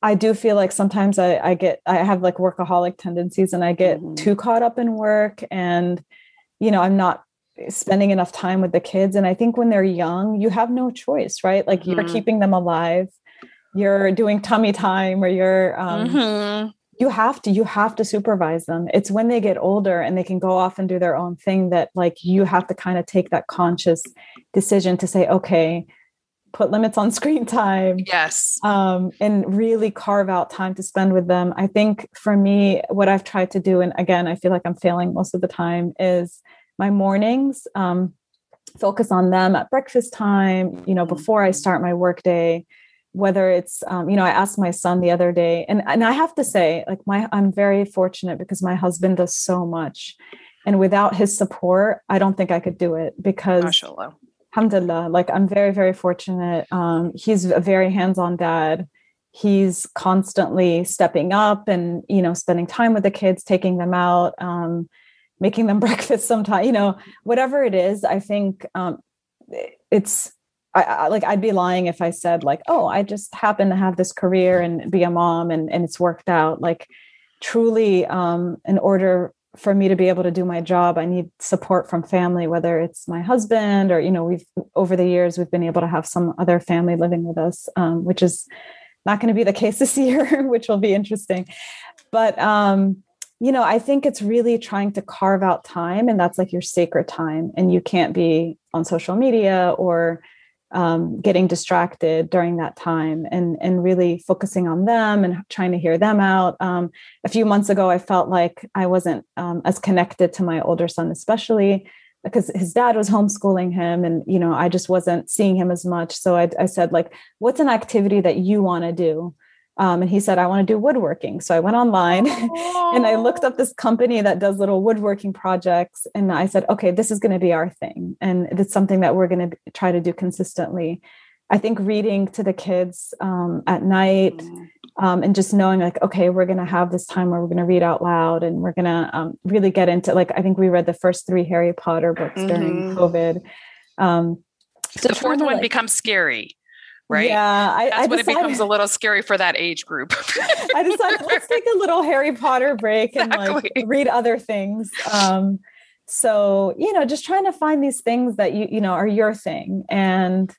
I do feel like sometimes I, I get I have like workaholic tendencies and I get mm-hmm. too caught up in work and you know I'm not spending enough time with the kids. And i think when they're young you have no choice right? Like mm-hmm. you're keeping them alive. You're doing tummy time or you're um, mm-hmm. you have to you have to supervise them. It's when they get older and they can go off and do their own thing that like you have to kind of take that conscious decision to say okay put limits on [LAUGHS] screen time. Yes. Um, and really carve out time to spend with them. I think for me what i've tried to do and again i feel like i'm failing most of the time is my mornings um, focus on them at breakfast time you know before i start my work day whether it's um, you know i asked my son the other day and, and i have to say like my i'm very fortunate because my husband does so much. And without his support i don't think i could do it because Mashallah. alhamdulillah like i'm very very fortunate. Um, he's a very hands-on dad. He's constantly stepping up and you know spending time with the kids taking them out. Um, making them [LAUGHS] breakfast sometime you know whatever it is i think um, it's I, I, like I'd be lying if I said like, oh, I just happen to have this career and be a mom and, and it's worked out. Like truly, um, in order for me to be able to do my job, I need support from family, whether it's my husband or, you know, we've over the years, we've been able to have some other family living with us, um, which is not going to be the case this [LAUGHS] year, which will be interesting. But um, you know, I think it's really trying to carve out time, and that's like your sacred time. And you can't be on social media or um, getting distracted during that time and and really focusing on them and trying to hear them out. Um, a few months ago, I felt like I wasn't um, as connected to my older son, especially because his dad was homeschooling him, and you know I just wasn't seeing him as much. So I, I said, like, what's an activity that you want to do? Um, and he said, I want to do woodworking. So I went online [LAUGHS] and I looked up this company that does little woodworking projects. And I said, okay, this is going to be our thing. And it's something that we're going to try to do consistently. I think reading to the kids um, at night mm. um, and just knowing, like, okay, we're going to have this time where we're going to read out loud and we're going to um, really get into, like, I think we read the first three Harry Potter books mm-hmm. during COVID. Um, so the fourth one like, becomes scary right? Yeah, I, that's I when decided, it becomes a little scary for that age group. [LAUGHS] I decided let's take a little Harry Potter break and like read other things. Um, so you know, just trying to find these things that you you know are your thing, and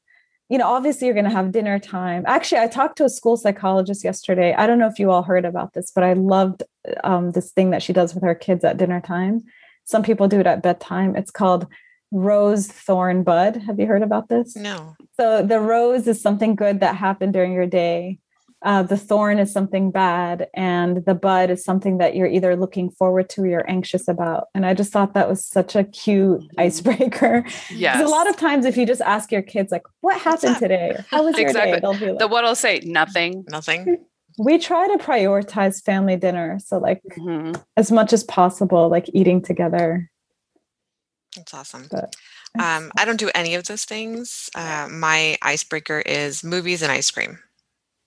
you know, obviously you're going to have dinner time. Actually, I talked to a school psychologist yesterday. I don't know if you all heard about this, but I loved um, this thing that she does with her kids at dinner time. Some people do it at bedtime. It's called rose thorn bud. Have you heard about this? No. So the rose is something good that happened during your day. Uh, the thorn is something bad, and the bud is something that you're either looking forward to or you're anxious about. And I just thought that was such a cute mm-hmm. icebreaker. [LAUGHS] Yeah. A lot of times, if you just ask your kids, like, "What happened today? How was your exactly. day?" They'll be like, "The what'll say nothing, nothing." [LAUGHS] We try to prioritize family dinner, so like mm-hmm. as much as possible, like eating together that's awesome. Um, I don't do any of those things. Uh, my icebreaker is movies and ice cream.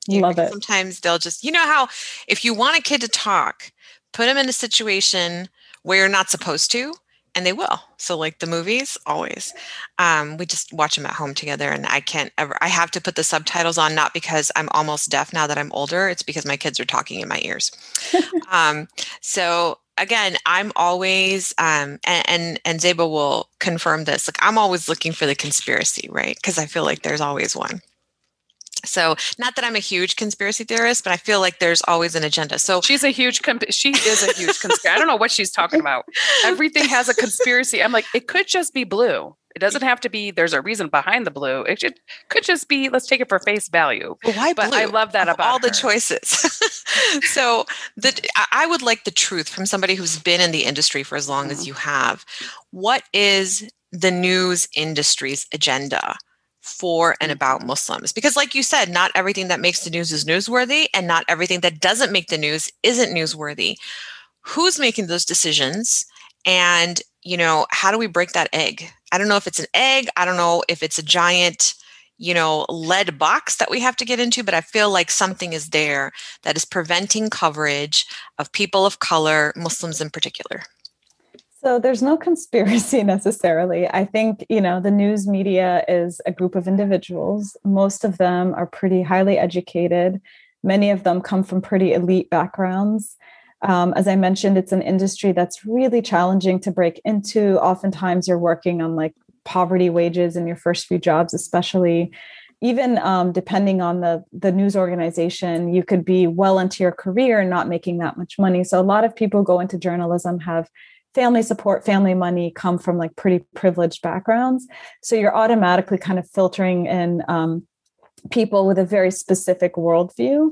Love it. Sometimes they'll just, you know, how if you want a kid to talk, put them in a situation where you're not supposed to, and they will. So, like the movies, always. Um, we just watch them at home together, and I can't ever. I have to put the subtitles on, not because I'm almost deaf now that I'm older. It's because my kids are talking in my ears. [LAUGHS] um, so again, I'm always, um, and, and and Zeba will confirm this. Like I'm always looking for the conspiracy, right? Because I feel like there's always one. So, not that I'm a huge conspiracy theorist, but I feel like there's always an agenda. So, she's a huge, comp- she is a huge conspiracy. I don't know what she's talking about. Everything has a conspiracy. I'm like, it could just be blue. It doesn't have to be. There's a reason behind the blue. It should, could just be. Let's take it for face value. But why? But blue? I love that about all her. the choices. [LAUGHS] so, the I would like the truth from somebody who's been in the industry for as long Mhm. as you have. What is the news industry's agenda? for and about Muslims. Because, like you said, not everything that makes the news is newsworthy, and not everything that doesn't make the news isn't newsworthy. Who's making those decisions? And, you know, how do we break that egg? I don't know if it's an egg, I don't know if it's a giant, you know, lead box that we have to get into, but I feel like something is there that is preventing coverage of people of color, Muslims in particular. So there's no [LAUGHS] conspiracy necessarily. I think, you know, the news media is a group of individuals. Most of them are pretty highly educated. Many of them come from pretty elite backgrounds. Um, as I mentioned, it's an industry that's really challenging to break into. Oftentimes, you're working on like poverty wages in your first few jobs, especially. Even um, depending on the the news organization, you could be well into your career and not making that much money. So a lot of people go into journalism have family support, family money come from like pretty privileged backgrounds. So you're automatically kind of filtering in um, people with a very specific worldview.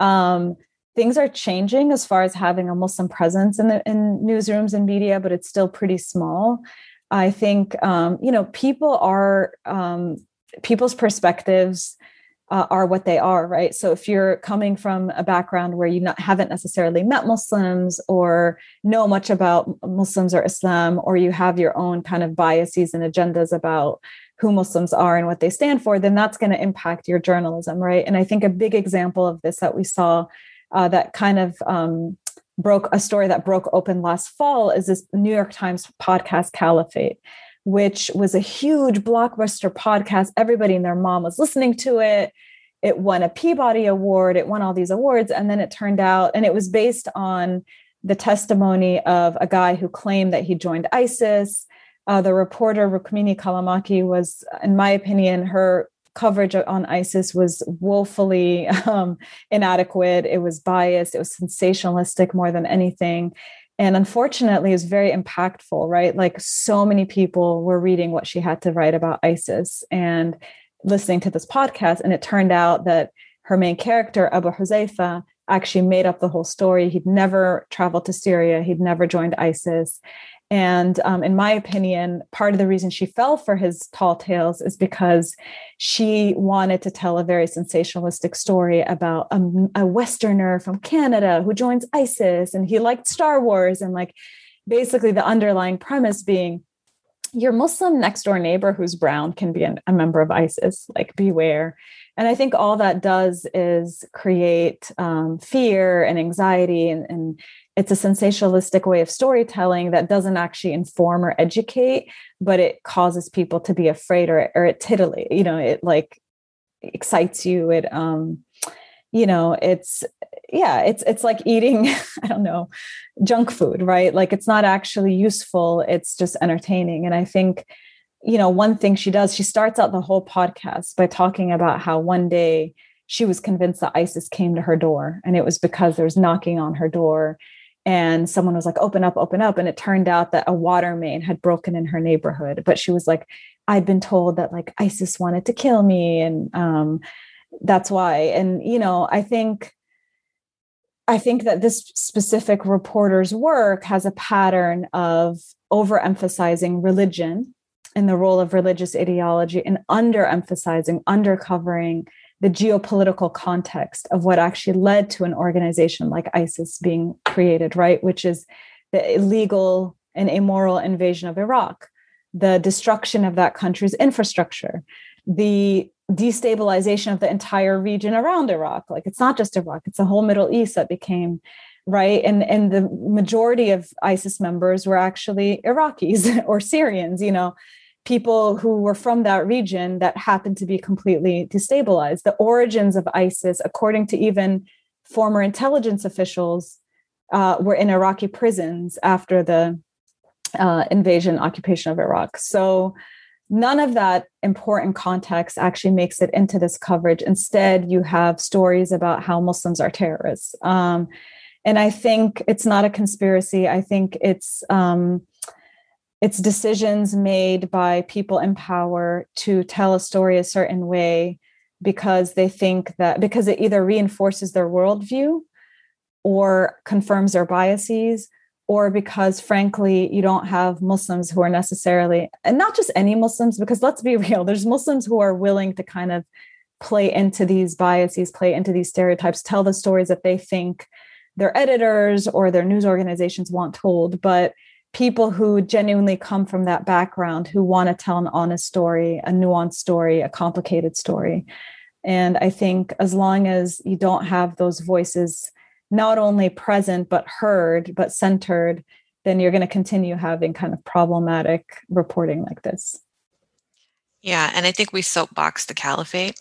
Um, things are changing as far as having a Muslim presence in the in newsrooms and media, but it's still pretty small. I think um, you know people are um, people's perspectives uh, are what they are, right? So if you're coming from a background where you not, haven't necessarily met Muslims or know much about Muslims or Islam, or you have your own kind of biases and agendas about who Muslims are and what they stand for, then that's going to impact your journalism, right? And I think a big example of this that we saw uh, that kind of um, broke a story that broke open last fall is this New York Times podcast Caliphate which was a huge blockbuster podcast. Everybody and their mom was listening to it. It won a Peabody Award. It won all these awards. And then it turned out, and it was based on the testimony of a guy who claimed that he joined ISIS. Uh, the reporter, Rukmini Callimachi, was, in my opinion, her coverage on ISIS was woefully um, inadequate. It was biased. It was sensationalistic more than anything. And unfortunately is very impactful right? Like so many people were reading what she had to write about isis and listening to this podcast and it turned out that her main character abu huzaifa actually made up the whole story. He'd never traveled to syria. He'd never joined isis and um, in my opinion, part of the reason she fell for his tall tales is because she wanted to tell a very sensationalistic story about a, a, Westerner from Canada who joins ISIS and he liked Star Wars. And like basically the underlying premise being your Muslim next door neighbor who's brown can be an, a member of ISIS, like beware. And I think all that does is create um, fear and anxiety and, and it's a sensationalistic way of storytelling that doesn't actually inform or educate but it causes people to be afraid or, or it titillate you know it like excites you. It um you know it's yeah it's it's like eating [LAUGHS] i don't know junk food right? Like it's not actually useful. It's just entertaining. And i think you know one thing she does she starts out the whole podcast by talking about how one day she was convinced that isis came to her door and it was because there was knocking on her door and someone was like open up open up. And it turned out that a water main had broken in her neighborhood. But she was like i'd been told that like isis wanted to kill me. And um, that's why. And you know i think i think that this specific reporter's work has a pattern of overemphasizing religion and the role of religious ideology and underemphasizing undercovering the geopolitical context of what actually led to an organization like ISIS being created, right? Which is the illegal and immoral invasion of Iraq, the destruction of that country's infrastructure, the destabilization of the entire region around Iraq. Like it's not just Iraq, it's the whole Middle East that became right and and the majority of isis members were actually iraqis [LAUGHS] or syrians you know people who were from that region that happened to be completely destabilized. The origins of isis according to even former intelligence officials uh, were in iraqi prisons after the uh, invasion occupation of iraq. So none of that important context actually makes it into this coverage. Instead you have stories about how muslims are terrorists. Um, and i think it's not a conspiracy. I think it's um, it's decisions made by people in power to tell a story a certain way because they think that because it either reinforces their worldview or confirms their biases or because frankly you don't have muslims who are necessarily and not just any muslims because let's be [LAUGHS] real there's muslims who are willing to kind of play into these biases play into these stereotypes tell the stories that they think their editors or their news organizations want told, but people who genuinely come from that background who want to tell an honest story, a nuanced story, a complicated story. And I think as long as you don't have those voices not only present, but heard, but centered, then you're going to continue having kind of problematic reporting like this. Yeah. And I think we soapbox the caliphate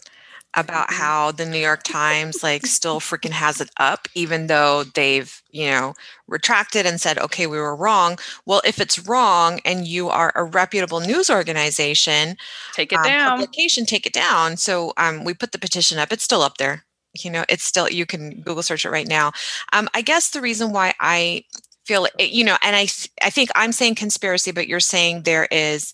about how the New York Times like still freaking has it up, even though they've, you know, retracted and said, okay, we were wrong. Well, if it's wrong and you are a reputable news organization, take it um, down. Publication, take it down. So um, we put the petition up. It's still up there. You know, it's still you can Google search it right now. Um, I guess the reason why I feel, you know, and I I think I'm saying conspiracy, but you're saying there is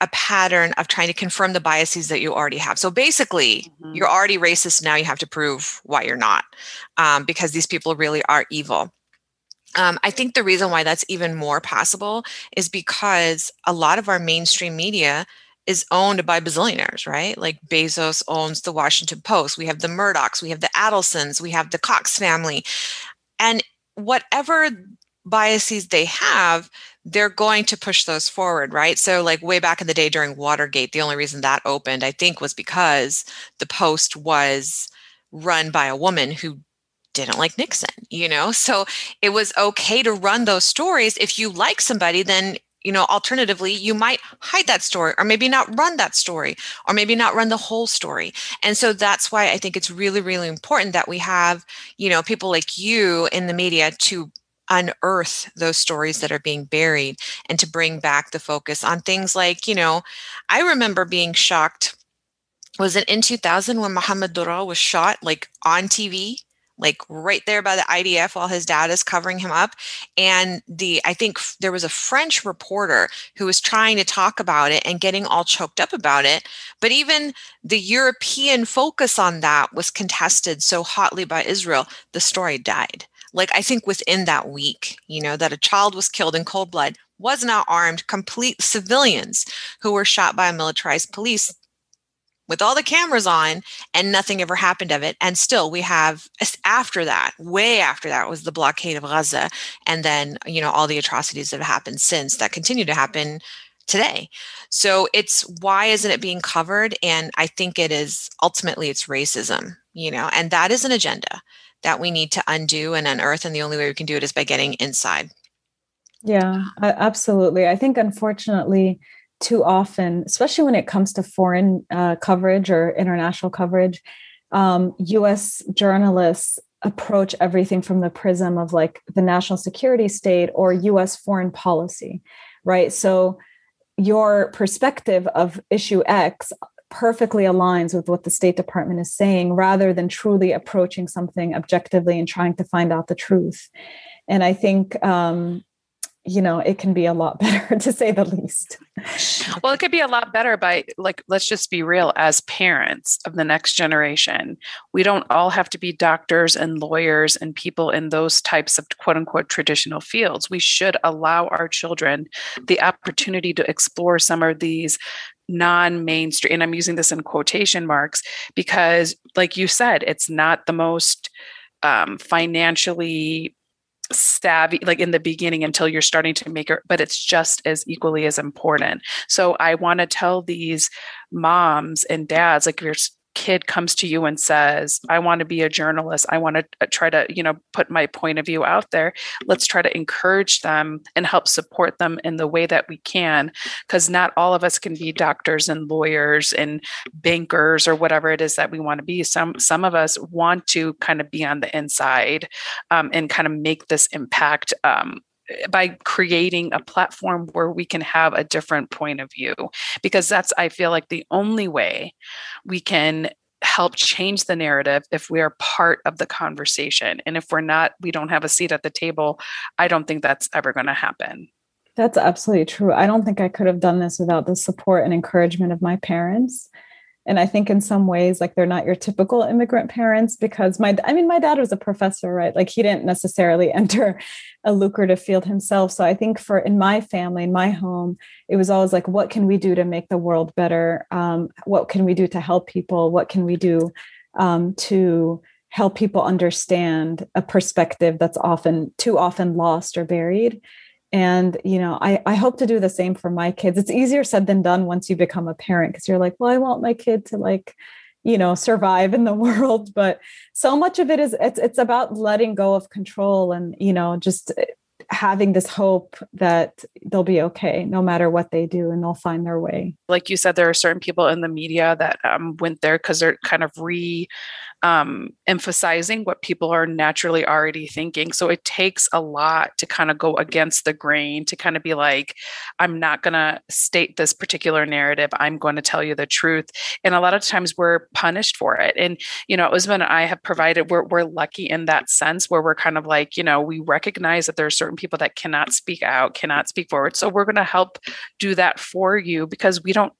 a pattern of trying to confirm the biases that you already have. So basically, mm-hmm. you're already racist. Now you have to prove why you're not, um, because these people really are evil. Um, I think the reason why that's even more possible is because a lot of our mainstream media is owned by bazillionaires, right? Like Bezos owns the Washington Post. We have the Murdochs, we have the Adelsons, we have the Cox family. And whatever biases they have, they're going to push those forward, right? So, like way back in the day during Watergate, the only reason that opened, I think, was because the Post was run by a woman who didn't like Nixon, you know? So it was okay to run those stories. If you like somebody, then you know alternatively you might hide that story or maybe not run that story or maybe not run the whole story and so that's why i think it's really really important that we have you know people like you in the media to unearth those stories that are being buried and to bring back the focus on things like, you know, I remember being shocked. Was it in 2000 when Mohammed Dural was shot like on TV? like right there by the IDF while his dad is covering him up. And the I think there was a French reporter who was trying to talk about it and getting all choked up about it. But even the European focus on that was contested so hotly by Israel, the story died like I think within that week, you know, that a child was killed in cold blood, was not armed, complete civilians who were shot by a militarized police with all the cameras on and nothing ever happened of it. And still we have after that, way after that was the blockade of Gaza. And then, you know, all the atrocities that have happened since that continue to happen today. So it's why isn't it being covered? And I think it is ultimately it's racism, you know, and that is an agenda that we need to undo and unearth. And the only way we can do it is by getting inside. Yeah, absolutely. I think, unfortunately, too often, especially when it comes to foreign uh, coverage or international coverage, um, US journalists approach everything from the prism of like the national security state or US foreign policy, right? So your perspective of issue X perfectly aligns with what the State Department is saying rather than truly approaching something objectively and trying to find out the truth. And I think, um, you know, it can be a lot [LAUGHS] better to say the least. Well, it could be a lot better by, like, let's just be real as parents of the next generation. We don't all have to be doctors and lawyers and people in those types of quote unquote traditional fields. We should allow our children the opportunity to explore some of these non-mainstream and i'm using this in quotation marks because like you said it's not the most um, financially savvy like in the beginning until you're starting to make it but it's just as equally as important. So i want to tell these moms and dads like if you're kid comes to you and says i want to be a journalist. I want to uh, try to you know put my point of view out there. Let's try to encourage them and help support them in the way that we can. Because not all of us can be doctors and lawyers and bankers or whatever it is that we want to be. Some some of us want to kind of be on the inside um, and kind of make this impact um, by creating a platform where we can have a different point of view because that's i feel like the only way we can help change the narrative if we are part of the conversation. And if we're not we don't have a seat at the table i don't think that's ever going to happen. That's absolutely true. I don't think i could have done this without the support and encouragement of my parents and i think in some ways like they're not your typical immigrant parents because my i mean my dad was a professor right? Like he didn't necessarily [LAUGHS] enter a lucrative field himself. So i think for in my family in my home it was always like what can we do to make the world better? Um, what can we do to help people? What can we do um, to help people understand a perspective that's often too often lost or buried and you know I, I hope to do the same for my kids. It's easier said than done once you become a parent because you're like well i want my kid to like you know survive in the [LAUGHS] world. But so much of it is it's it's about letting go of control and you know just eh, having this hope that they'll be okay no matter what they do and they'll find their way. Like you said there are certain people in the media that um, went there because they're kind of re um, emphasizing what people are naturally already thinking. So it takes a lot to kind of go against the grain, to kind of be like, I'm not going to state this particular narrative. I'm going to tell you the truth. And a lot of times we're punished for it. And, you know, Uzma and I have provided, we're, we're lucky in that sense where we're kind of like, you know, we recognize that there are certain people that cannot speak out, cannot speak forward. So we're going to help do that for you because we don't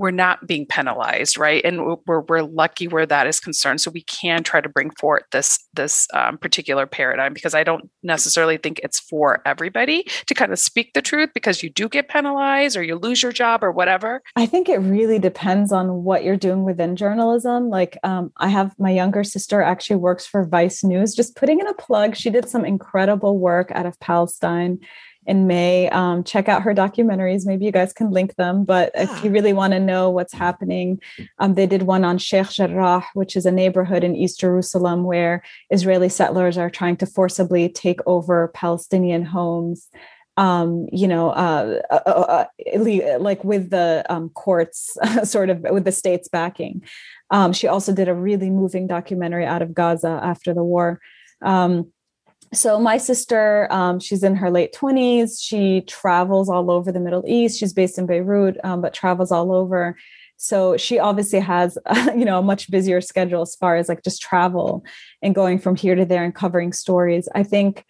we're not being penalized, right? And we're, we're lucky where that is concerned. So we can try to bring forth this this um, particular paradigm because I don't necessarily think it's for everybody to kind of speak the truth because you do get penalized or you lose your job or whatever. I think it really depends on what you're doing within journalism. Like um, I have my younger sister actually works for Vice News. Just putting in a plug, she did some incredible work out of Palestine in May. Um, check out her documentaries. Maybe you guys can link them. But yeah. if you really want to know what's happening, um, they did one on Sheikh Jarrah, which is a neighborhood in East Jerusalem where Israeli settlers are trying to forcibly take over Palestinian homes. Um, you know, uh, uh, uh, uh like with the um, courts, [LAUGHS] sort of with the state's backing. Um, she also did a really moving documentary out of Gaza after the war. Um, so my sister um, she's in her late 20s she travels all over the middle east. She's based in beirut um, but travels all over. So she obviously has [LAUGHS] you know a much busier schedule as far as like just travel and going from here to there and covering stories. I think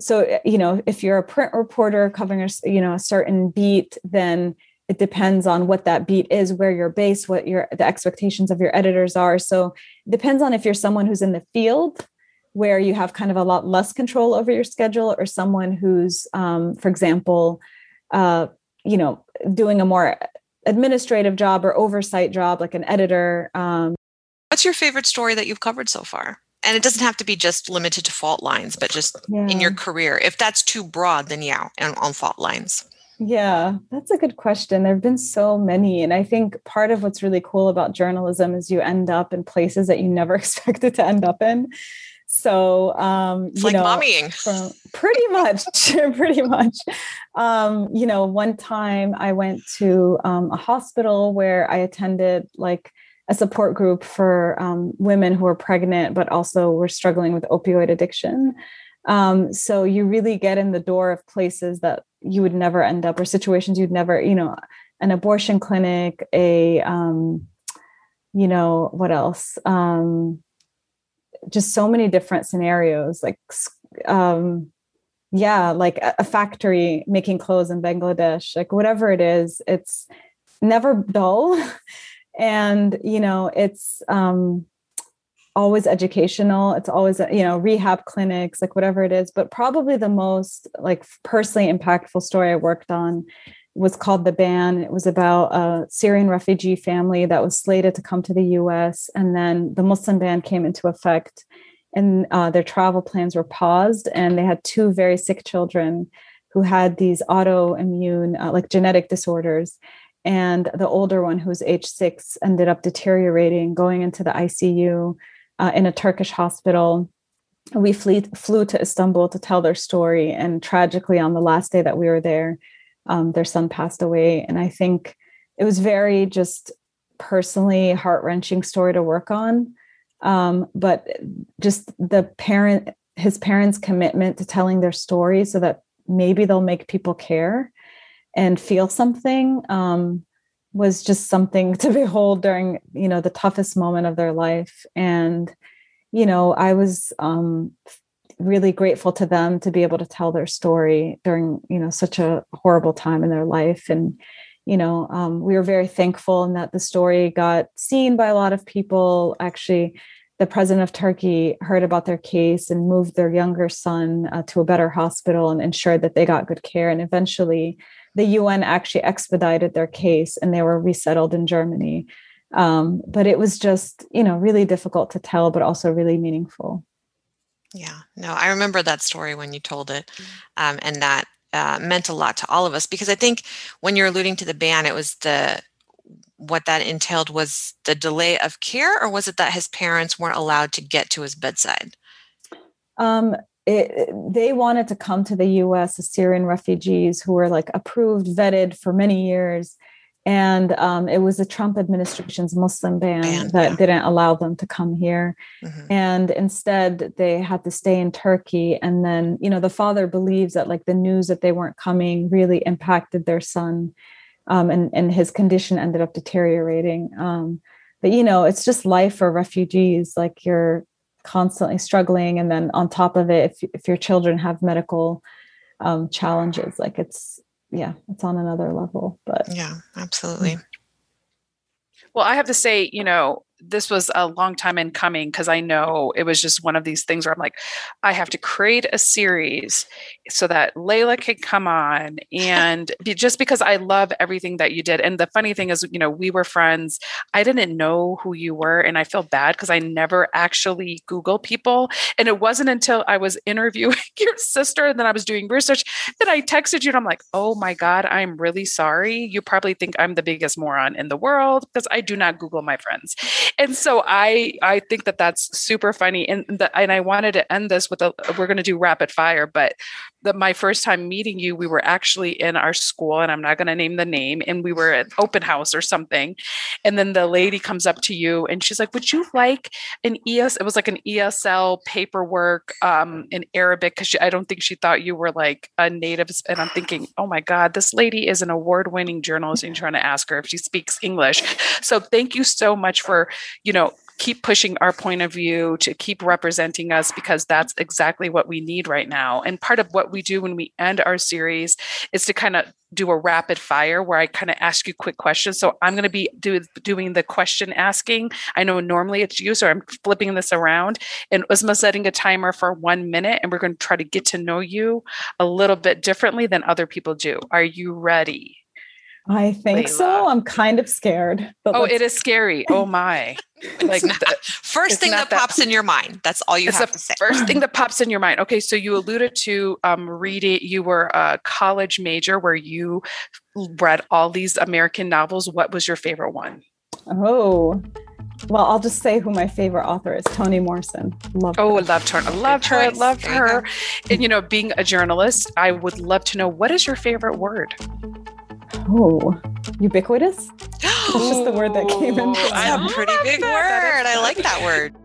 so you know if you're a print reporter covering a you know a certain beat then it depends on what that beat is where you're based what your the expectations of your editors are. So it depends on if you're someone who's in the field where you have kind of a lot less control over your schedule or someone who's um, for example uh, you know doing a more administrative job or oversight job like an editor um, what's your favorite story that you've covered so far and it doesn't have to be just limited to fault lines but just yeah. in your career if that's too broad then yeah and on fault lines yeah, that's a good question. There have been so many. And I think part of what's really cool about journalism is you end up in places that you never [LAUGHS] expected to end up in. So, um, it's you like know, mommying. From, pretty much, [LAUGHS] pretty much. Um, you know, one time I went to um, a hospital where I attended like a support group for um, women who were pregnant, but also were struggling with opioid addiction. Um, so you really get in the door of places that you would never end up, or situations you'd never, you know, an abortion clinic, a, um, you know, what else? Um, just so many different scenarios like um yeah like a factory making clothes in bangladesh like whatever it is it's never dull. [LAUGHS] And you know it's um always educational. It's always you know rehab clinics like whatever it is. But probably the most like personally impactful story i worked on was called The Ban. It was about a Syrian refugee family that was slated to come to the US. And then the Muslim ban came into effect and uh, their travel plans were paused. And they had two very sick children who had these autoimmune, uh, like genetic disorders. And the older one, who's age six, ended up deteriorating, going into the ICU uh, in a Turkish hospital. We flew, flew to Istanbul to tell their story. And tragically, on the last day that we were there, um, their son passed away. And I think it was very just personally heart wrenching story to work on. Um, but just the parent, his parents' commitment to telling their story so that maybe they'll make people care and feel something um, was just something [LAUGHS] to behold during you know the toughest moment of their life and you know i was um, really grateful to them to be able to tell their story during you know such a horrible time in their life. And you know um, we were very thankful in that the story got seen by a lot of people. Actually the president of turkey heard about their case and moved their younger son uh, to a better hospital and ensured that they got good care. And eventually the un actually expedited their case and they were resettled in germany. Um, but it was just you know really difficult to tell but also really meaningful yeah, no, I remember that story when you told it, mm. um, and that uh, meant a lot to all of us because I think when you're alluding to the ban, it was the what that entailed was the delay of care, or was it that his parents weren't allowed to get to his bedside? Um, it, they wanted to come to the U.S. Syrian refugees who were like approved, vetted for many years, and um, it was the Trump administration's Muslim ban, ban that yeah. didn't allow them to come here, mm-hmm. and instead they had to stay in Turkey. And then, you know, the father believes that like the news that they weren't coming really impacted their son, um, and and his condition ended up deteriorating. Um, but you know, it's just life for refugees. Like you're constantly struggling, and then on top of it, if if your children have medical um, challenges, like it's yeah, it's on another level. But yeah, absolutely. Mm. Well, I have to say, you know, this was a long time in coming because I know it was just one of these things where I'm like, I have to create a series so that Laila can come on. And be, just because I love everything that you did. And the funny thing is, you know, we were friends. I didn't know who you were. And I feel bad because I never actually Google people. And it wasn't until I was [LAUGHS] interviewing your sister and then I was doing research that I texted you and I'm like, oh my God, I'm really sorry. You probably think I'm the biggest moron in the world because I do not Google my friends and so I I think that that's super funny. And the, and I wanted to end this with a we're going to do rapid fire, but the, my first time meeting you, we were actually in our school, and I'm not going to name the name, and we were at open house or something. And then the lady comes up to you and she's like, Would you like an ES? It was like an ESL paperwork um, in Arabic because I don't think she thought you were like a native. And I'm thinking, Oh my God, this lady is an award winning journalist and you're trying to ask her if she speaks English. So thank you so much for, you know, keep pushing our point of view, to keep representing us, because that's exactly what we need right now. And part of what we do when we end our series is to kind of do a rapid fire where I kind of ask you quick questions. So I'm going to be do, doing the question asking. I know normally it's you, so I'm flipping this around. And Uzma setting a timer for one minute, and we're going to try to get to know you a little bit differently than other people do. Are you ready? I think Laila. so. I'm kind of scared. oh, it is scary. Oh my. [LAUGHS] like not, the, first thing that, that, pops in your mind. That's all you have to say. First thing [LAUGHS] that pops in your mind. Okay, so you alluded to um, reading. You were a college major where you read all these American novels. What was your favorite one? Oh, well, I'll just say who my favorite author is, Toni Morrison. Love oh, her. loved her. I loved her. I loved her. And you know, being a journalist, I would love to know what is your favorite word? Oh, ubiquitous? That's just the word that came in. That's a pretty big word. I like that word.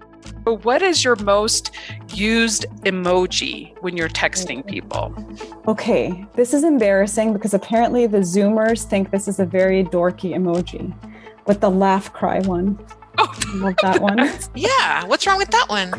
But what is your most used emoji when you're texting mm. people? Okay, this is embarrassing because apparently the Zoomers think this is a very dorky emoji, but the laugh cry one. Oh, love that one. [LAUGHS] yeah, what's wrong with that one?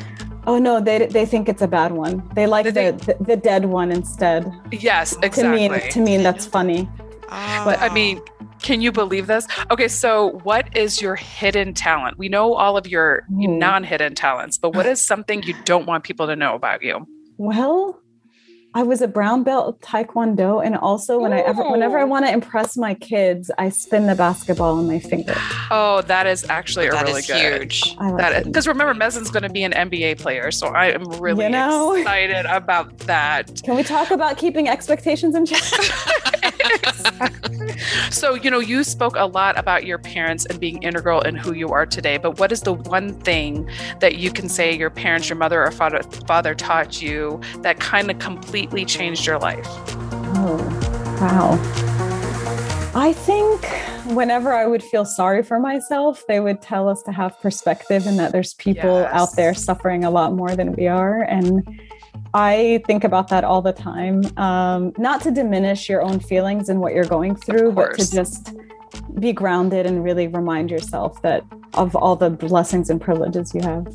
Oh no, they they think it's a bad one. They like the, the, the dead one instead. Yes, exactly. To mean to mean that's funny. Oh. But I mean, can you believe this? Okay, so what is your hidden talent? We know all of your mm. non hidden talents, but what is [SIGHS] something you don't want people to know about you? Well, I was a brown belt Taekwondo, and also when Ooh. I ever, whenever I want to impress my kids, I spin the basketball on my finger. Oh, that is actually a that really good. Huge. That because remember, Mezin's going to be an NBA player, so I am really you know? excited about that. Can we talk about keeping expectations in check? [LAUGHS] [LAUGHS] [LAUGHS] so you know, you spoke a lot about your parents and being integral in who you are today. But what is the one thing that you can say your parents, your mother or father, father taught you that kind of completely changed your life? Oh, wow. I think whenever I would feel sorry for myself, they would tell us to have perspective and that there's people yes. out there suffering a lot more than we are. And I think about that all the time. Um, not to diminish your own feelings and what you're going through, but to just be grounded and really remind yourself that of all the blessings and privileges you have.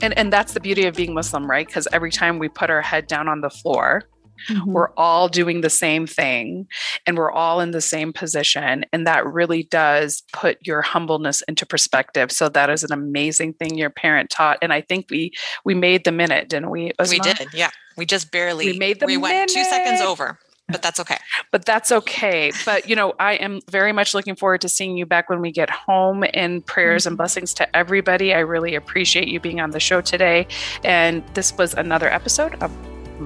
And and that's the beauty of being Muslim, right? Because every time we put our head down on the floor, Mm-hmm. We're all doing the same thing and we're all in the same position. And that really does put your humbleness into perspective. So that is an amazing thing your parent taught. And I think we we made the minute, didn't we? We did, yeah. We just barely we made the we minute. went two seconds over but that's okay. [LAUGHS] But that's okay. But you know, I am very much looking forward to seeing you back when we get home and prayers and mm-hmm. blessings to everybody. I really appreciate you being on the show today. And this was another episode of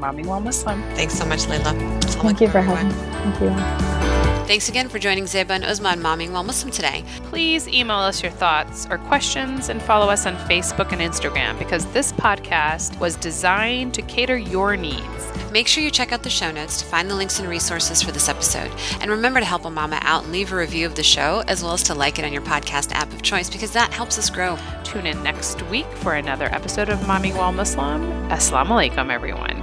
Mommying While Muslim. Thanks so much, Laila. Thank you for having me. Thank you. Thanks again for joining Zeba and Uzma on Mommying While Muslim today. Please email us your thoughts or questions and follow us on Facebook and Instagram because this podcast was designed to cater your needs. Make sure you check out the show notes to find the links and resources for this episode. And remember to help a mama out and leave a review of the show, as well as to like it on your podcast app of choice because that helps us grow. Tune in next week for another episode of Mommying While Muslim. Assalamu alaikum, everyone.